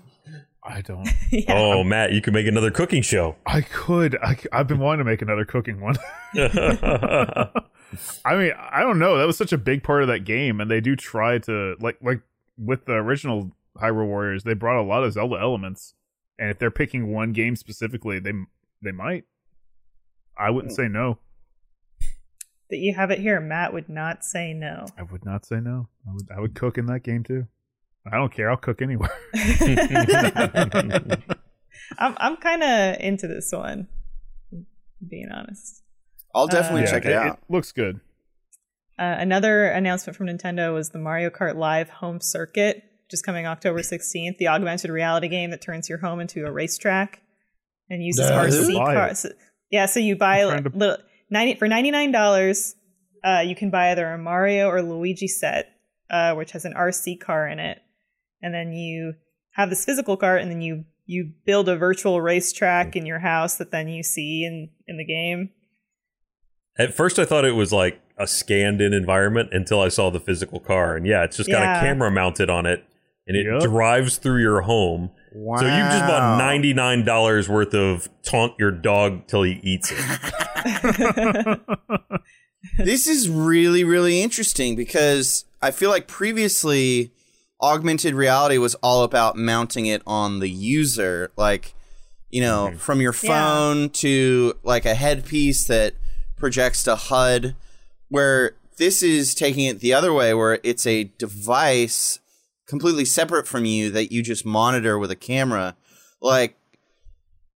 I don't *laughs* yeah. Oh, Matt, you could make another cooking show. I could. I, have been wanting to make another cooking one. *laughs* *laughs* I mean, I don't know. That was such a big part of that game, and they do try to like like with the original Hyrule Warriors. They brought a lot of Zelda elements, and if they're picking one game specifically, they they might I wouldn't say no. That you have it here. Matt would not say no. I would not say no. I would I would cook in that game too. I don't care. I'll cook anywhere. *laughs* *laughs* I'm I'm kind of into this one. Being honest. I'll definitely Uh, check it out. looks good. Uh, another announcement from Nintendo was the Mario Kart Live Home Circuit, just coming October 16th. The augmented reality game that turns your home into a racetrack and uses Nah, RC buy it. cars. Yeah, so you buy I'm to- little, 90 for ninety nine dollars. Uh, you can buy either a Mario or Luigi set, uh, which has an RC car in it, and then you have this physical car, and then you you build a virtual racetrack in your house that then you see in in the game. At first, I thought it was like a scanned in environment until I saw the physical car. And yeah, it's just got Yeah. a camera mounted on it and it Yep. drives through your home. Wow. So you've just bought $99 worth of taunt your dog till he eats it. *laughs* *laughs* this is really really interesting because I feel like previously augmented reality was all about mounting it on the user like you know mm-hmm. from your Yeah. phone to like a headpiece that projects to HUD where this is taking it the other way where it's a device completely separate from you that you just monitor with a camera like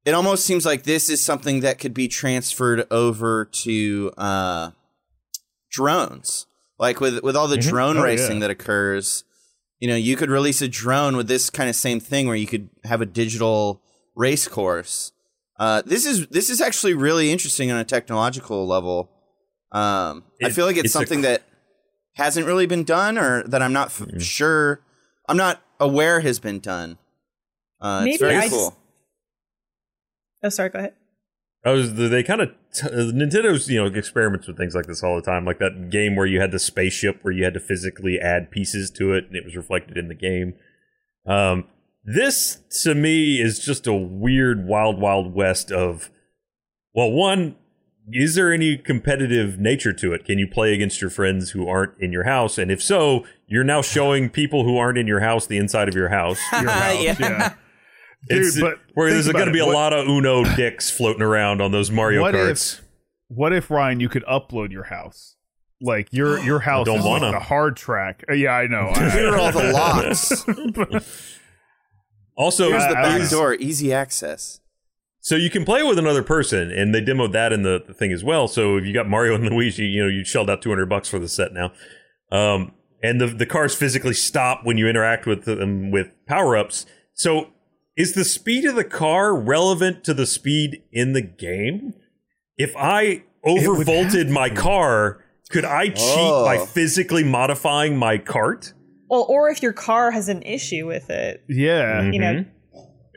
it almost seems like this is something that could be transferred over to uh, drones. Like with with all the drone Oh, racing yeah. that occurs, you know, you could release a drone with this kind of same thing where you could have a digital race course. Uh, this is this is actually really interesting on a technological level. Um, I feel like it's, it's something that hasn't really been done, or that I'm not f- sure. I'm not aware has been done. Uh, Maybe it's very I just- cool. oh, sorry. Go ahead. I was they kind of Nintendo's you know experiments with things like this all the time, like that game where you had the spaceship where you had to physically add pieces to it and it was reflected in the game. Um, this to me is just a weird wild wild west of well, one is there any competitive nature to it? Can you play against your friends who aren't in your house? And if so, you're now showing people who aren't in your house the inside of your house. *laughs* Your house, Yeah. *laughs* yeah. Dude, It's- but where there's going to it. be a What- lot of Uno dicks floating around on those Mario What if- What if Ryan, you could upload your house? Like your *gasps* your house don't is like wanna. the hard track. Uh, yeah, I know. *laughs* Here are all the locks. Also, Here's the I- I back door, easy access. So you can play with another person, and they demoed that in the, the thing as well. So if you got Mario and *laughs* Luigi, you know you shelled out two hundred bucks for the set now, um, and the the cars physically stop when you interact with them with power ups. So is the speed of the car relevant to the speed in the game? If I overvolted my car, could I cheat Oh. by physically modifying my cart? Well, or if your car has an issue with it, yeah, you know,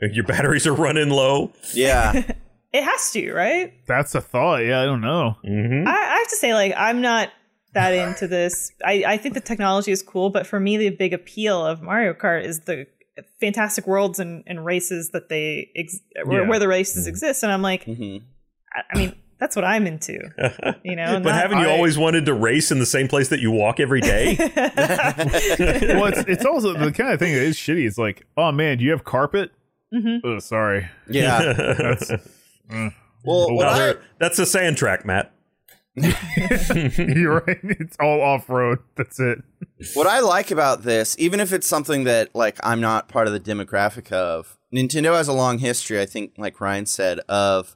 *laughs* Your batteries are running low. Yeah. *laughs* it has to, right? that's a thought. Yeah, I don't know. Mm-hmm. I, I have to say, like, I'm not that *laughs* into this. I, I think the technology is cool, but for me, the big appeal of Mario Kart is the fantastic worlds and, and races that they ex- where, Yeah. where the races exist. And I'm like, hmm I, I mean, that's what I'm into, you know. but not- haven't you I- always wanted to race in the same place that you walk every day? well, it's, it's also the kind of thing that is shitty. It's like, oh man, do you have carpet? Mhm. Oh, sorry. Yeah. *laughs* That's Well, Oh, No, I, that's a sand track, Matt. *laughs* you're right. It's all off road. That's it. what I like about this, even if it's something that like I'm not part of the demographic of, Nintendo has a long history, I think, like Ryan said, of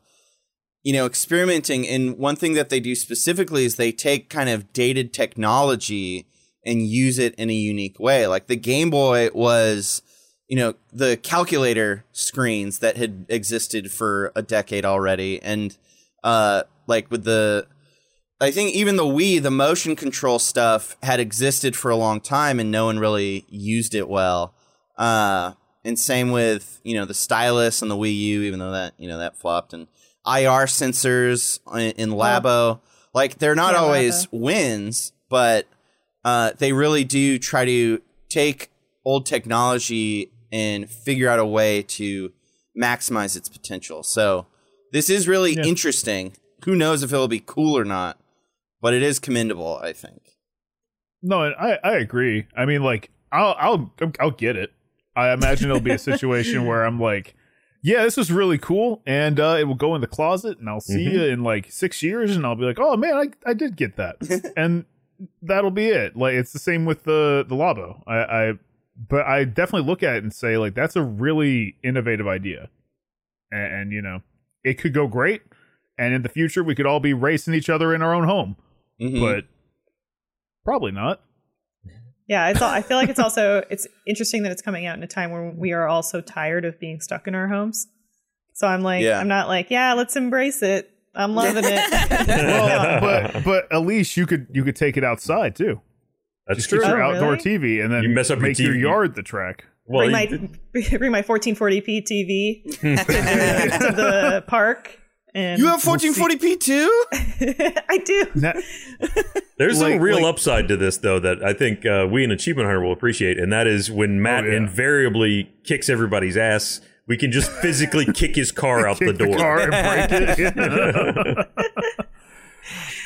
you know, experimenting. And one thing that they do specifically is they take kind of dated technology and use it in a unique way. Like the Game Boy was, you know, the calculator screens that had existed for a decade already. And, uh, like with the, I think even the Wii, the motion control stuff had existed for a long time and no one really used it well. Uh, and same with, you know, the stylus and the Wii U, even though that, you know, that flopped and IR sensors in, in Labo. Like they're not Yeah, always wins, but uh, they really do try to take old technology and figure out a way to maximize its potential. So this is really Yeah. interesting. Who knows if it'll be cool or not, but it is commendable, I think. No, I I agree. I mean, like I'll I'll I'll get it. I imagine it'll be a situation where I'm like, yeah, this was really cool, and uh, it will go in the closet, and I'll see Mhm. you in like six years, and I'll be like, oh man, I, I did get that, *laughs* and that'll be it. Like it's the same with the the Labo. I, I but I definitely look at it and say like that's a really innovative idea, and, and you know it could go great, and in the future we could all be racing each other in our own home, Mhm. but probably not. Yeah, it's all, I feel like it's *laughs* also it's interesting that it's coming out in a time where we are all so tired of being stuck in our homes. So I'm like, Yeah. I'm not like, yeah, let's embrace it. I'm loving it. *laughs* Well, but but at least you could you could take it outside too. That's Just true. get your Oh, outdoor really? TV and then You mess up your make your TV. yard the track. Well, bring my you- *laughs* bring my 1440p TV *laughs* to the, park, and you have 1440p too? *laughs* I do. Now, There's Like- some real like- upside to this, though, that I think uh, we in Achievement Hunter will appreciate, and that is when Matt Oh, yeah. invariably kicks everybody's ass. We can just physically kick his car out the kick the, door. car and break it.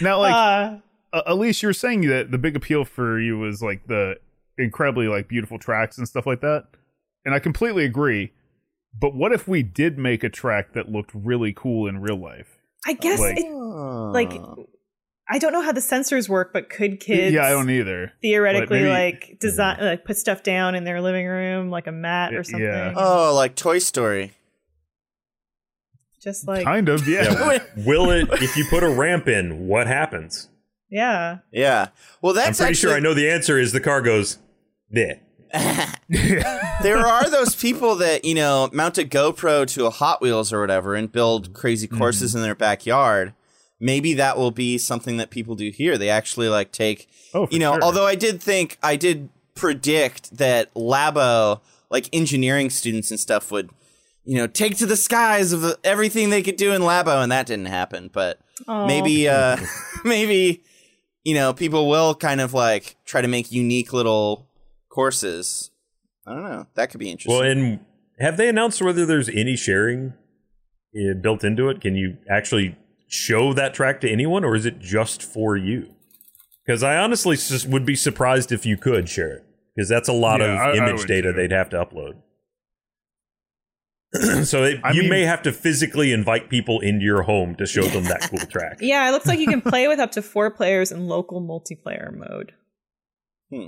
now, like Uh, uh, Elyse, you were saying that the big appeal for you was like the incredibly like beautiful tracks and stuff like that, and I completely agree. But what if we did make a track that looked really cool in real life? I guess Like- it, like I don't know how the sensors work, but could kids? yeah, I don't either. theoretically maybe- like design like put stuff down in their living room like a mat or something Oh, like Toy Story. just like kind of, yeah. Yeah. *laughs* Will it, if you put a ramp in, what happens? Yeah Yeah. Well, that's. I'm that's pretty actually sure I know the answer is the car goes, there. *laughs* there are those people that you know mount a GoPro to a Hot Wheels or whatever and build crazy Mm-hmm. courses in their backyard. Maybe that will be something that people do here. They actually like take, Oh, for you know. sure. Although I did think I did predict that Labo, like engineering students and stuff, would, you know, take to the skies of everything they could do in Labo, and that didn't happen. But Aw. maybe, uh, *laughs* maybe, you know, people will kind of like try to make unique little courses. I don't know. That could be interesting. Well, and have they announced whether there's any sharing uh, built into it? Can you actually show that track to anyone, or is it just for you? Because I honestly just would be surprised if you could share it, because that's a lot Yeah, of I- I image would data too. they'd have to upload. *clears throat* so it, you mean- may have to physically invite people into your home to show them that cool track. *laughs* yeah it looks like you can play with up to four players in local multiplayer mode Hmm.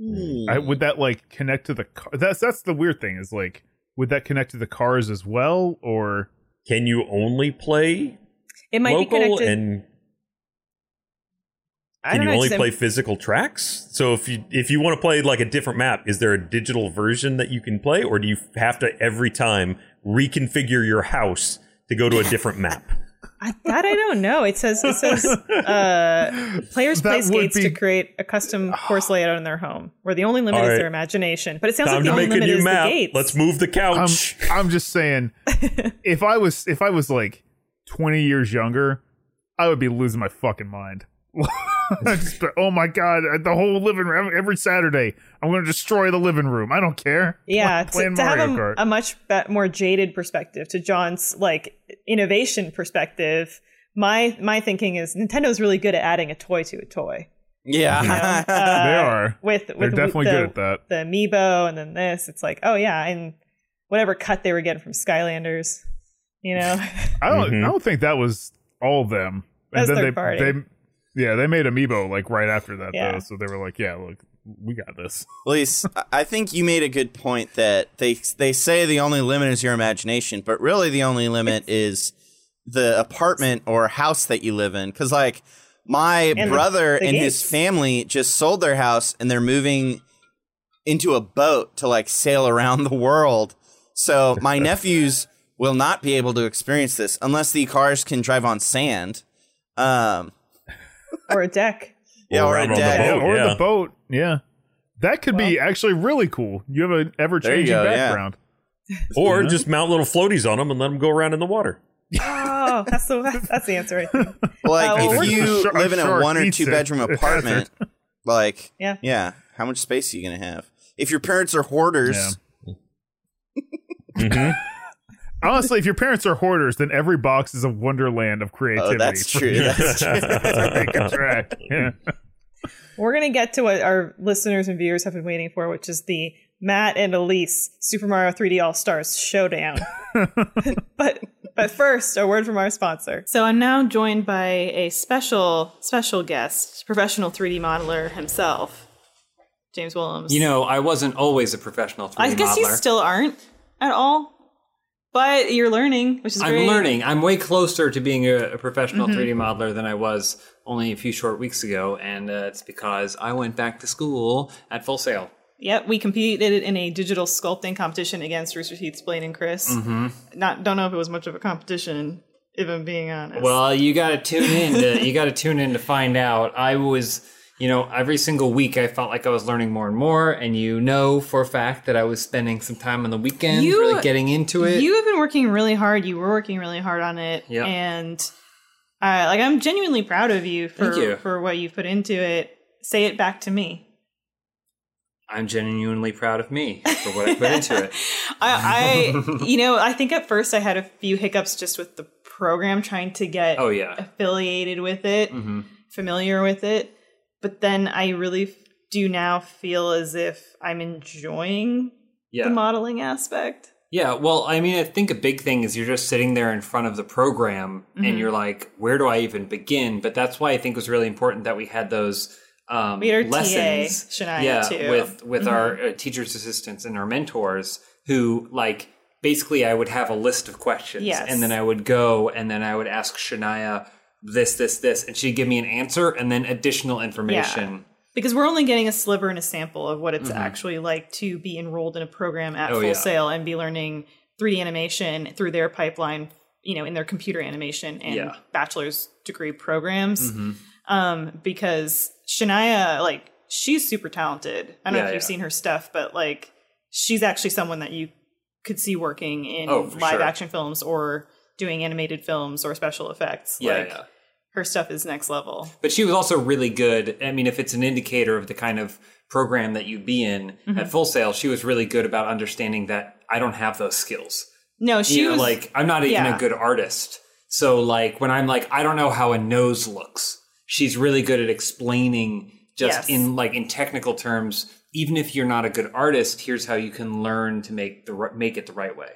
Hmm. I, would that like connect to the car? That's that's the weird thing is like, would that connect to the cars as well, or Can you only play it might be connected and I Can you know, only just- play physical tracks? So if you if you want to play like a different map, is there a digital version that you can play, or do you have to every time reconfigure your house to go to a different map? I, that I don't know. It says it says uh, players *laughs* That play skates be- to create a custom course layout in their home, where the only limit All is their imagination. But it sounds Time like the to only make a limit new is map. the gates. Let's move the I'm couch. I'm just saying, *laughs* if I was if I was like 20 years younger, I would be losing my fucking mind. *laughs* *laughs* I'd just oh my god, the whole living room every Saturday. I'm going to destroy the living room. I don't care. Yeah, Like, to, to have a, a much be- more jaded perspective to Jon's like innovation perspective. My my thinking is Nintendo's really good at adding a toy to a toy. yeah. you know? *laughs* Uh, They are. with They're with definitely the, good at that. The amiibo and then this, it's like oh yeah, and whatever cut they were getting from Skylanders, you know. I don't Mhm. I don't think that was all of them. That's then they party. they yeah, they made Amiibo like right after that Yeah. though. So they were like, yeah, look, we got this. *laughs* Elyse, I- I think you made a good point that they they say the only limit is your imagination, but really the only limit *laughs* is the apartment or house that you live in. Because like my And brother the and his family just sold their house and they're moving into a boat to like sail around the world. So my *laughs* nephews will not be able to experience this unless the cars can drive on sand. Um, or a deck. *laughs* yeah, or a around on the deck. boat. or yeah. the boat. Yeah. That could be actually really cool. You have an ever changing go, yeah. background. *laughs* Or just mount little floaties on them and let them go around in the water. *laughs* Oh, that's the that's the answer. I think. Like Uh, well, if you Shark- live in a one or two bedroom It apartment, like Yeah. yeah, how much space are you gonna have? If your parents are hoarders, Yeah. Honestly, if your parents are hoarders, then every box is a wonderland of oh, creativity. oh, that's true. That's *laughs* true. to make a track. Yeah. We're gonna get to what our listeners and viewers have been waiting for, which is the Matt and Elyse Super Mario 3D All Stars Showdown. *laughs* but but first, a word from our sponsor. So I'm now joined by a special special guest, professional 3D modeler himself, James Willems. You know, I wasn't always a professional 3D I guess modeler. you still aren't at all, but you're learning, which is I'm great. learning. I'm way closer to being a, a professional Mm-hmm. 3D modeler than I was only a few short weeks ago, and uh, it's because I went back to school at Full Sail. Yep, we competed in a digital sculpting competition against Rooster Teeth's Blaine and Chris. Mm-hmm. Not don't know if it was much of a competition, if I'm being honest. Well, you got to tune in. To, you got to tune in to find out. I was, you know, every single week I felt like I was learning more and more, and you know for a fact that I was spending some time on the weekends You- really getting into it. You have been working really hard. You were working really hard on it, Yep. and uh, like I'm genuinely proud of you for you. for what you've put into it. Say it back to me. I'm genuinely proud of me for what I put into it. *laughs* I, I you know, I think at first I had a few hiccups just with the program trying to get Oh yeah. affiliated with it, hmm familiar with it, but then I really do now feel as if I'm enjoying Yeah. the modeling aspect. Yeah, well, I mean, I think a big thing is you're just sitting there in front of the program Mm-hmm. and you're like, where do I even begin? But that's why I think it was really important that we had those um, We had our TA, lessons. Shania, yeah, too. with with Mm-hmm. our uh, teachers' assistants and our mentors who like basically I would have a list of questions Yes. and then I would go and then I would ask Shania this, this, this, and she'd give me an answer and then additional information. Because we're only getting a sliver and a sample of what it's actually like to be enrolled in a program at Mm-hmm. Oh, Full yeah. Sail and be learning 3D animation through their pipeline, you know, in their computer animation and Yeah. bachelor's degree programs. Mm-hmm. Um, because Shania, like, she's super talented. I don't know Yeah, if you've seen her stuff, but like, she's actually someone that you could see working in Oh, live sure. action films or doing animated films or special effects. Yeah, like, yeah. Her stuff is next level. But she was also really good. I mean, if it's an indicator of the kind of program that you'd be in Mm-hmm. at Full Sail, she was really good about understanding that I don't have those skills. No, she you know, was like I'm not even yeah. a good artist. So like when I'm like I don't know how a nose looks, she's really good at explaining just Yes. in like in technical terms. Even if you're not a good artist, here's how you can learn to make the make it the right way.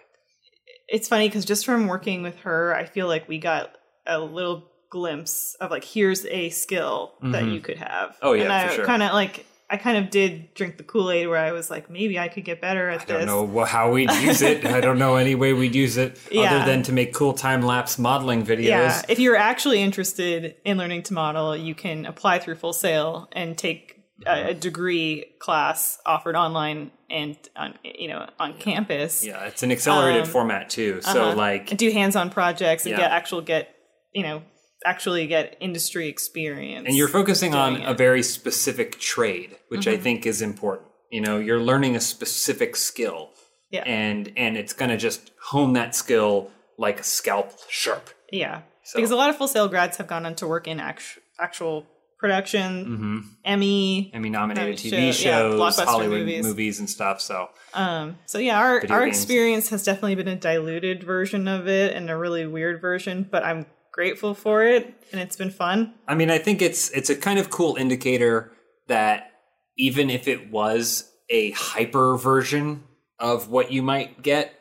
it's funny because just from working with her, I feel like we got a little glimpse of like here's a skill that you could have. Oh, yeah, and I sure. kind of like I kind of did drink the Kool Aid where I was like maybe I could get better at this. I don't know how we'd use it. I don't know any way we'd use it *laughs* Yeah. other than to make cool time lapse modeling videos. Yeah, if you're actually interested in learning to model, you can apply through Full Sail and take a, a degree class offered online and on you know on campus. Yeah, it's an accelerated Um, format too. So Uh-huh. like and do hands-on projects and Yeah. get actual get you know actually get industry experience. and you're focusing on doing a very specific trade, which Mm-hmm. I think is important. You know, you're learning a specific skill. Yeah. And and it's going to just hone that skill like a scalp sharp. Yeah, So- because a lot of Full Sail grads have gone on to work in actu- actual production, Emmy. Emmy nominated Show- TV yeah, shows, blockbuster Hollywood movies. movies. and stuff. So Um, so yeah, our Video our games. experience has definitely been a diluted version of it and a really weird version, but I'm grateful for it and it's been fun. I mean, I think it's it's a kind of cool indicator that even if it was a hyper version of what you might get,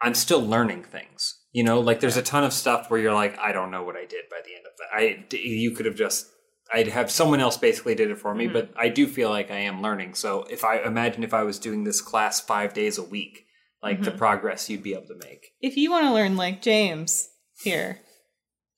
I'm still learning things. You know, like there's a ton of stuff where you're like, I don't know what I did by the end of that. I you could have just I'd have someone else basically did it for me, mm-hmm. but I do feel like I am learning. So if I imagine if I was doing this class five days a week, like the mm-hmm. progress you'd be able to make. If you want to learn like James here,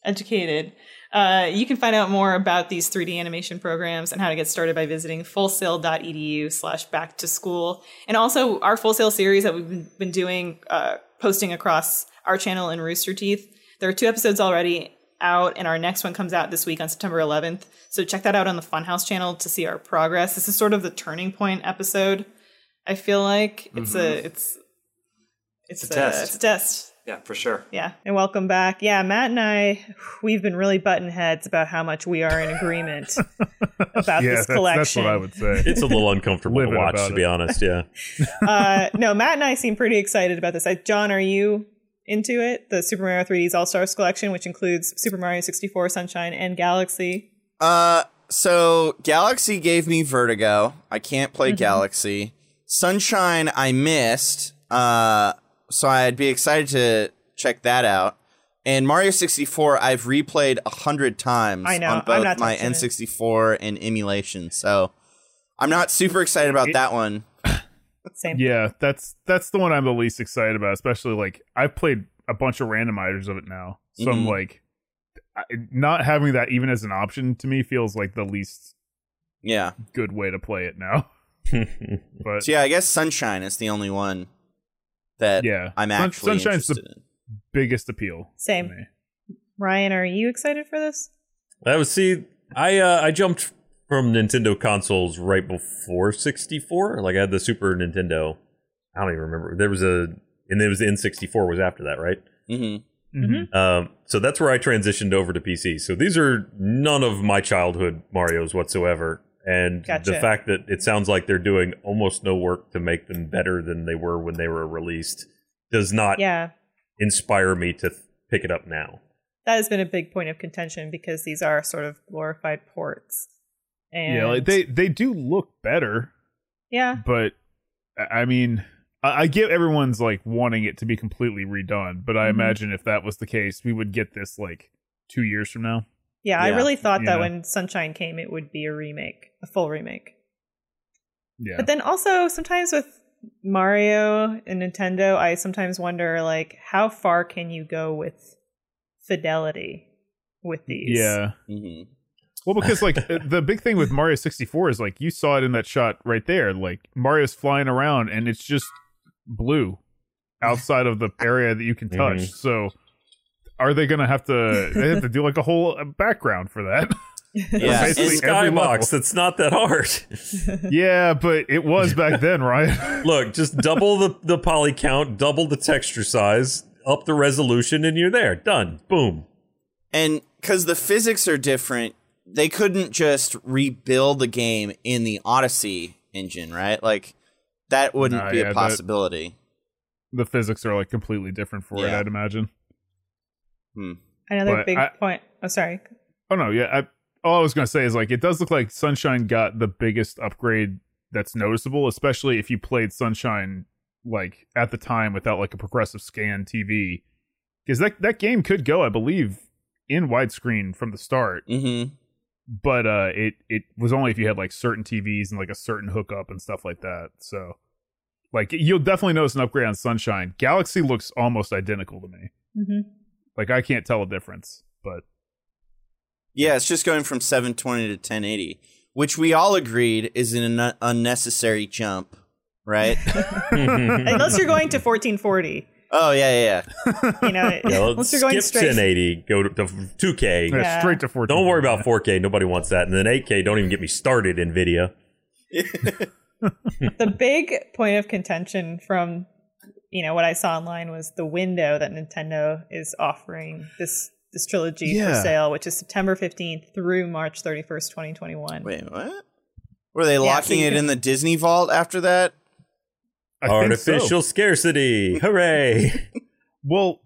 educated, uh, you can find out more about these 3D animation programs and how to get started by visiting fullsail.edu slash back to school. And also our Full Sail series that we've been, doing, uh, posting across our channel and Rooster Teeth. There are two episodes already out, and our next one comes out this week on September 11th. So check that out on the Funhaus channel to see our progress. This is sort of the turning point episode. I feel like it's a it's it's, a test. It's a test. Yeah, for sure. Yeah. And welcome back. Yeah, Matt and I, we've been really button heads about how much we are in agreement *laughs* about yeah, this that's, collection. that's what I would say. It's a little uncomfortable to watch, about to be it. honest. Yeah. *laughs* uh, no, Matt and I seem pretty excited about this. I, Jon, are you into it? The Super Mario 3D's All Stars collection, which includes Super Mario 64, Sunshine, and Galaxy. Uh, so Galaxy gave me vertigo. I can't play Mm-hmm. Galaxy. Sunshine I missed, uh, so I'd be excited to check that out. And Mario 64 I've replayed a hundred times I know, on I'm both not my. N64 and emulation. So I'm not super excited about that one. Same. Yeah, that's that's the one I'm the least excited about. Especially like I've played a bunch of randomizers of it now, so I'm Mhm. like, not having that even as an option to me feels like the least Yeah. good way to play it now. *laughs* But So yeah, I guess Sunshine is the only one that Yeah. I'm Sun- actually Sunshine's the- in. biggest appeal. Same. me. Ryan, are you excited for this? That was see, I uh, I jumped from Nintendo consoles right before 64. Like I had the Super Nintendo. I don't even remember. There was a and there was the N64 was after that, right? Mm-hmm. Mhm. Um, so that's where I transitioned over to PC. So these are none of my childhood Mario's whatsoever. And Gotcha. the fact that it sounds like they're doing almost no work to make them better than they were when they were released does not Yeah. inspire me to th- pick it up now. That has been a big point of contention because these are sort of glorified ports. And Yeah, like they they do look better, Yeah. but I I mean, I, I get everyone's like wanting it to be completely redone, but I Mhm. imagine if that was the case, we would get this like two years from now. Yeah, I really thought that Yeah. when Sunshine came it would be a remake, a full remake. Yeah, But then also sometimes with Mario and Nintendo, I sometimes wonder like how far can you go with fidelity with these? yeah. Mm-hmm. Well, because like *laughs* the big thing with Mario 64 is like you saw it in that shot right there. Like Mario's flying around and it's just blue *laughs* outside of the area that you can touch. Mhm. So are they going to have to they have to do like a whole uh, background for that? *laughs* *laughs* Yeah, Basically It's every level. Skybox. It's not that hard. *laughs* yeah, but it was back *laughs* then, right? Look, just double the, the poly count, double the texture size, up the resolution, and you're there. Done. Boom. And because the physics are different, they couldn't just rebuild the game in the Odyssey engine, right? Like that wouldn't Nah, be yeah, a that- possibility. the physics are like completely different for it, I'd imagine. Hmm. Another But big I- point. Oh, sorry. Oh no, yeah. I, all I was gonna say is like it does look like Sunshine got the biggest upgrade that's noticeable, especially if you played Sunshine like at the time without like a progressive scan TV, because that that game could go, I believe, in widescreen from the start, Mm-hmm. but uh, it it was only if you had like certain TVs and like a certain hookup and stuff like that. So, like you'll definitely notice an upgrade on Sunshine. Galaxy looks almost identical to me. hmm Like I can't tell a difference, but Yeah, it's just going from 720 to 1080, which we all agreed is an un- unnecessary jump, right? *laughs* *laughs* Unless you're going to 1440, oh yeah, yeah, yeah. you know, *laughs* Yeah, unless you're going skip straight. 1080, go to, to 2K. yeah, Yeah. straight to 14. Don't worry about 4K. Nobody wants that. And then 8K, don't even get me started, NVIDIA. the big point of contention from you know what I saw online was the window that Nintendo is offering this this trilogy for sale, which is September 15th through March 31st, 2021. Wait, what? Were they locking so it can- in the Disney vault after that? I Artificial so. scarcity. Hooray. *laughs* *laughs* Well,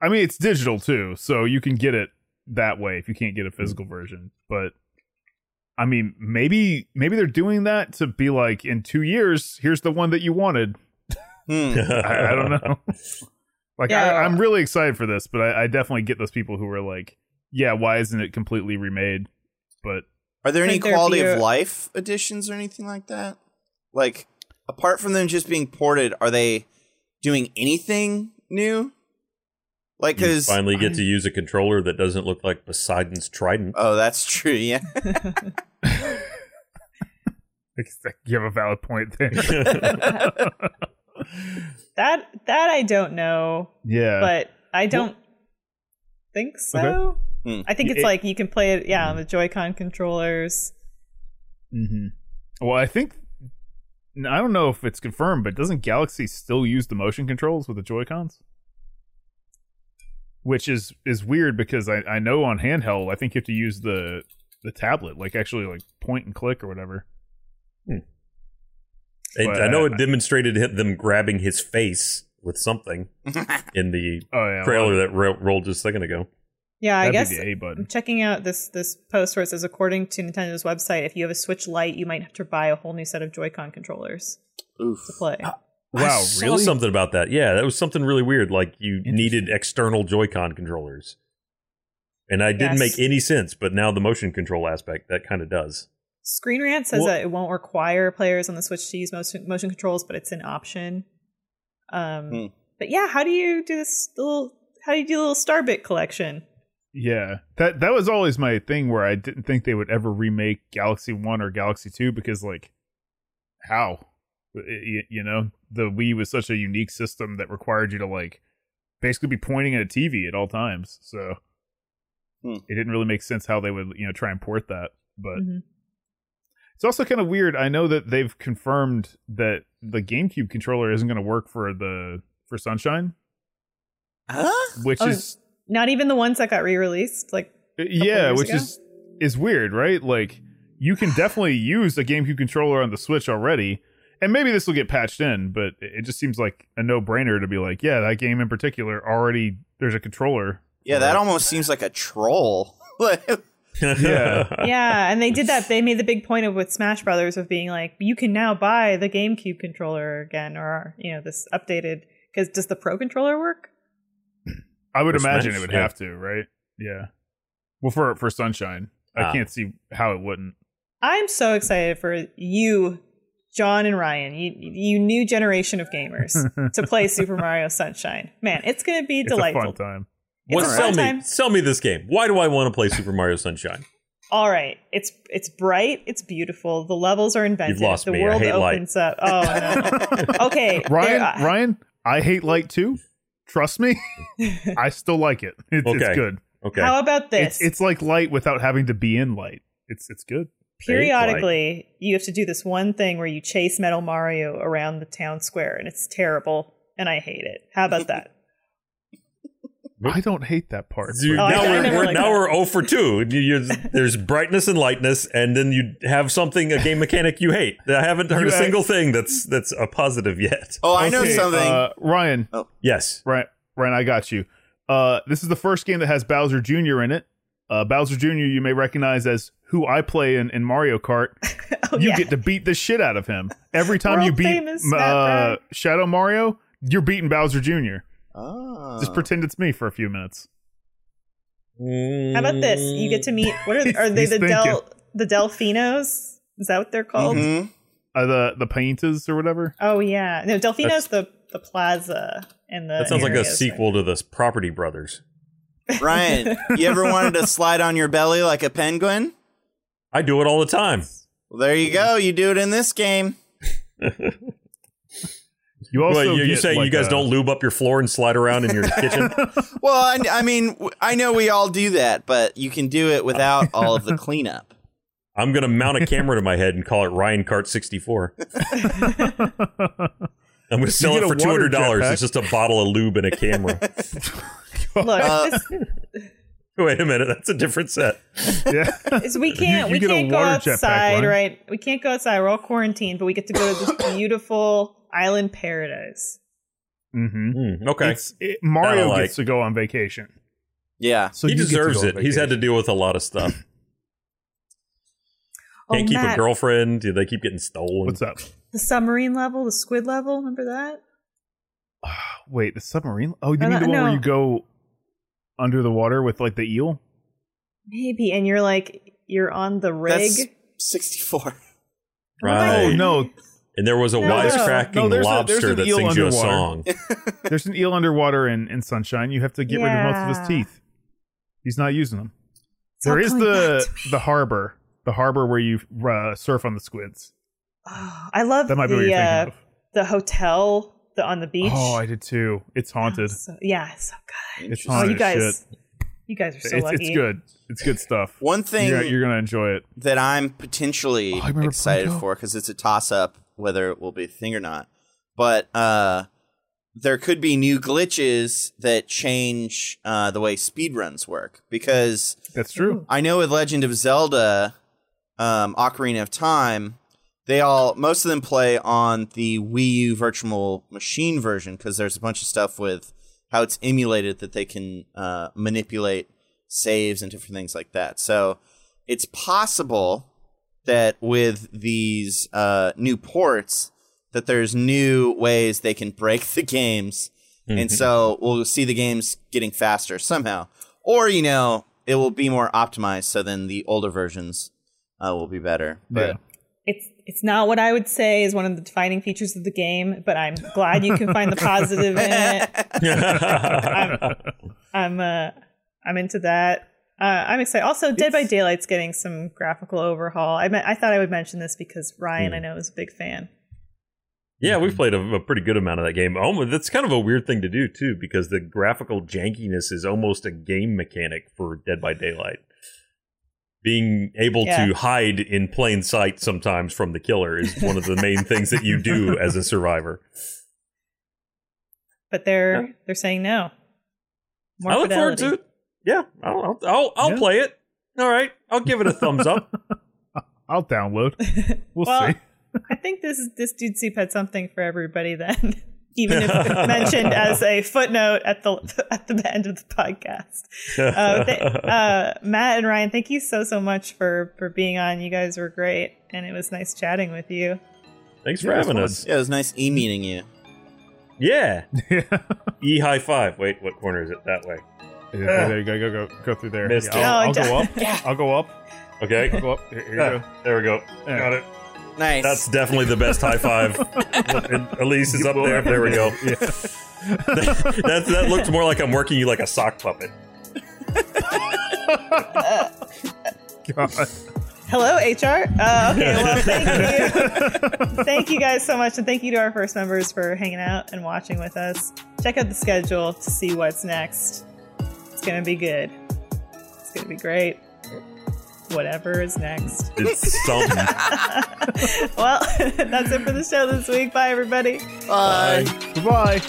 I mean, it's digital too, so you can get it that way if you can't get a physical version. But I mean, maybe maybe they're doing that to be like, in two years, here's the one that you wanted. Hmm. *laughs* I, I don't know. Like, Yeah. I, I'm really excited for this, but I, I definitely get those people who are like, yeah, why isn't it completely remade? But Are there any quality be of life additions or anything like that? Like, apart from them just being ported, are they doing anything new? Like, You because finally get to use a controller that doesn't look like Poseidon's trident. oh, that's true. Yeah, *laughs* *laughs* you have a valid point there. *laughs* That that I don't know, yeah, but I don't think so. Hmm. I think it's It- like you can play it, yeah, on the Joy-Con controllers. Mm-hmm. Well, I think I don't know if it's confirmed, but doesn't Galaxy still use the motion controls with the Joy Cons? Which is is weird because I, I know on handheld I think you have to use the the tablet, like actually like point and click or whatever. I, But I know it demonstrated him- them grabbing his face with something *laughs* in the Oh yeah, trailer well, that ro- rolled just a second ago. Yeah, I That'd guess be the A I'm checking out this this post where it says, according to Nintendo's website, if you have a Switch Lite, you might have to buy a whole new set of Joy-Con controllers Oof. to play. I *gasps* Wow, saw really? something about that. Yeah, that was something really weird. Like you needed external Joy-Con controllers, and I didn't Yes. make any sense. But now the motion control aspect that kind of does. Screen Rant says Well- that it won't require players on the Switch to use motion, motion controls, but it's an option. Um, Hmm. But yeah, how do you do this little? How do you do a little Starbit collection? Yeah, that that was always my thing where I didn't think they would ever remake Galaxy One or Galaxy Two because like, how, you, you know, the Wii was such a unique system that required you to like basically be pointing at a TV at all times. So Hmm. it didn't really make sense how they would you know try and port that. But Mhm. It's also kind of weird. I know that they've confirmed that the GameCube controller isn't going to work for the for Sunshine, Huh? which Oh, is Not even the ones that got re-released. Like, uh, yeah, which ago? is is weird, right? Like you can *sighs* definitely use a GameCube controller on the Switch already, and maybe this will get patched in, but it it just seems like a no brainer to be like, yeah, that game in particular already there's a controller. Yeah, that almost seems like a troll. *laughs* Yeah. *laughs* yeah, and they did that. They made the big point of with Smash Brothers of being like, you can now buy the GameCube controller again, or you know, this updated. Because does the Pro controller work? I would For imagine Smash, it would yeah. have to, right? Yeah. Well, for for Sunshine, I Ah. can't see how it wouldn't. I'm so excited for you, Jon and Ryan, you you new generation of gamers, *laughs* to play Super Mario Sunshine. Man, it's gonna be It's delightful. a fun time. What? It's a Sell me, time. sell me this game. Why do I want to play Super Mario Sunshine? All right, it's it's bright, it's beautiful. The levels are inventive. You've lost the me. I world hate light. opens up. Oh no. *laughs* okay, Ryan, there- uh, Ryan, I hate light too. Trust me, *laughs* I still like it. It's, Okay. it's good. Okay. How about this? It's it's like light without having to be in light. It's it's good. Periodically, you have to do this one thing where you chase Metal Mario around the town square, and it's terrible, and I hate it. How about that? I don't hate that part. You- Oh, now I we're, never we're now we're 0 for 2. You- you- there's brightness and lightness, and then you have something, a game mechanic you hate. I haven't heard You a act- single thing that's that's a positive yet. oh, I know Okay, something. Uh, Ryan, Yes. Ryan, Ryan, I got you. Uh, this is the first game that has Bowser Jr. in it. Uh, Bowser Jr. you may recognize as who I play in, in Mario Kart. *laughs* Oh, you yeah. get to beat the shit out of him every time you beat uh, Shadow Mario. You're beating Bowser Jr. oh. Just pretend it's me for a few minutes. How about this? You get to meet *laughs* what are, are they he's the Del the Delfinos? Is that what they're called? Mhm. Uh, the the Piantas or whatever. Oh yeah, no, Delfino's the the plaza and the. That sounds like a areas, right? sequel to the Property Brothers. Ryan, you ever wanted to slide on your belly like a penguin? I do it all the time. Well, there you go. You do it in this game. *laughs* You also Well, you, you get, say you guys a- don't lube up your floor and slide around in your *laughs* kitchen? Well, I, I mean, I know we all do that, but you can do it without *laughs* all of the cleanup. I'm going to mount a camera to my head and call it Ryan Cart 64. I'm going to sell it for two hundred dollars. It's just a bottle of lube and a camera. *laughs* Look, Uh, this, *laughs* Wait a minute, that's a different set. *laughs* yeah. is, we can't you we get can't go water jetpack, outside, right? We can't go outside. We're all quarantined, but we get to go to this *coughs* beautiful island paradise. hmm Hmm, okay, It's it, Mario like. gets to go on vacation. Yeah. So he you get to deserves it. He's had to deal with a lot of stuff. *laughs* Oh, Can't keep Matt, a girlfriend. They keep getting stolen. What's up? the submarine level, the squid level. Remember that? *sighs* Wait, the submarine? Oh, you mean the one no. where you go under the water with like the eel? Maybe, and you're like you're on the rig. That's 64. *laughs* Right. Oh no, And there was a No, wisecracking no, there's a- lobster there's that eel sings you a song. *laughs* there's an eel underwater in, in Sunshine. You have to get rid of most of his teeth. He's not using them. It's there is the back to me. the harbor, the harbor where you uh, surf on the squids. Oh, I love That might be what the you're uh, thinking the hotel the, on the beach. Oh, I did too. It's haunted. So- yeah, it's so good. It's Oh, haunted. you guys, shit. you guys are so it's, lucky. it's good. It's good stuff. One thing You're, you're gonna enjoy it. that I'm potentially Oh, excited Pluto. for because it's a toss up whether it will be a thing or not. But uh, there could be new glitches that change uh, the way speedruns work because That's true. I know with Legend of Zelda, um, Ocarina of Time, they all most of them play on the Wii U Virtual Machine version because there's a bunch of stuff with how it's emulated that they can uh, manipulate saves and different things like that. So it's possible that with these uh, new ports, that there's new ways they can break the games, and so we'll see the games getting faster somehow, or you know, it will be more optimized. So then the older versions uh, will be better. But Yeah. It's it's not what I would say is one of the defining features of the game, but I'm glad you can find the *laughs* positive in it. *laughs* I'm I'm uh I'm into that. Uh, I'm excited. Also, Dead by Daylight's getting some graphical overhaul. I meant, I thought I would mention this because Ryan, I know, is a big fan. Yeah, we've played a, a pretty good amount of that game. Almost, that's kind of a weird thing to do too, because the graphical jankiness is almost a game mechanic for Dead by Daylight. Being able Yeah. to hide in plain sight sometimes from the killer is one of the main *laughs* things that you do as a survivor. But they're they're saying no. More I look forward to it. Yeah, I'll I'll, I'll, I'll Yeah. play it. All right, I'll give it a thumbs up. *laughs* I'll download. *laughs* We'll Well, see. I think this this dude soup had something for everybody then. Even if *laughs* mentioned as a footnote at the *laughs* at the end of the podcast. Uh, th- uh, Matt and Ryan, thank you so so much for for being on. You guys were great, and it was nice chatting with you. Thanks for Yeah, having fun. us. yeah, it was nice e meeting you. Yeah, yeah. e high five. Wait, what corner is it? That way. Yeah, there you go. Go go go through there. Yeah. I'll, No, I'll go up. *laughs* yeah. I'll go up. Okay, I'll go up. Here, here you go. there we go. Yeah. Got it. Nice. That's definitely the best high five. *laughs* Elyse is up there. There we go. Yeah. *laughs* that that looks more like I'm working you like a sock puppet. God. Hello, HR. Uh, okay, well, *laughs* thank you. thank you guys so much. And thank you to our first members for hanging out and watching with us. Check out the schedule to see what's next. It's going to be good. It's going to be great. Whatever is next. It's something. *laughs* Well, *laughs* that's it for the show this week. Bye, everybody. Bye. Goodbye.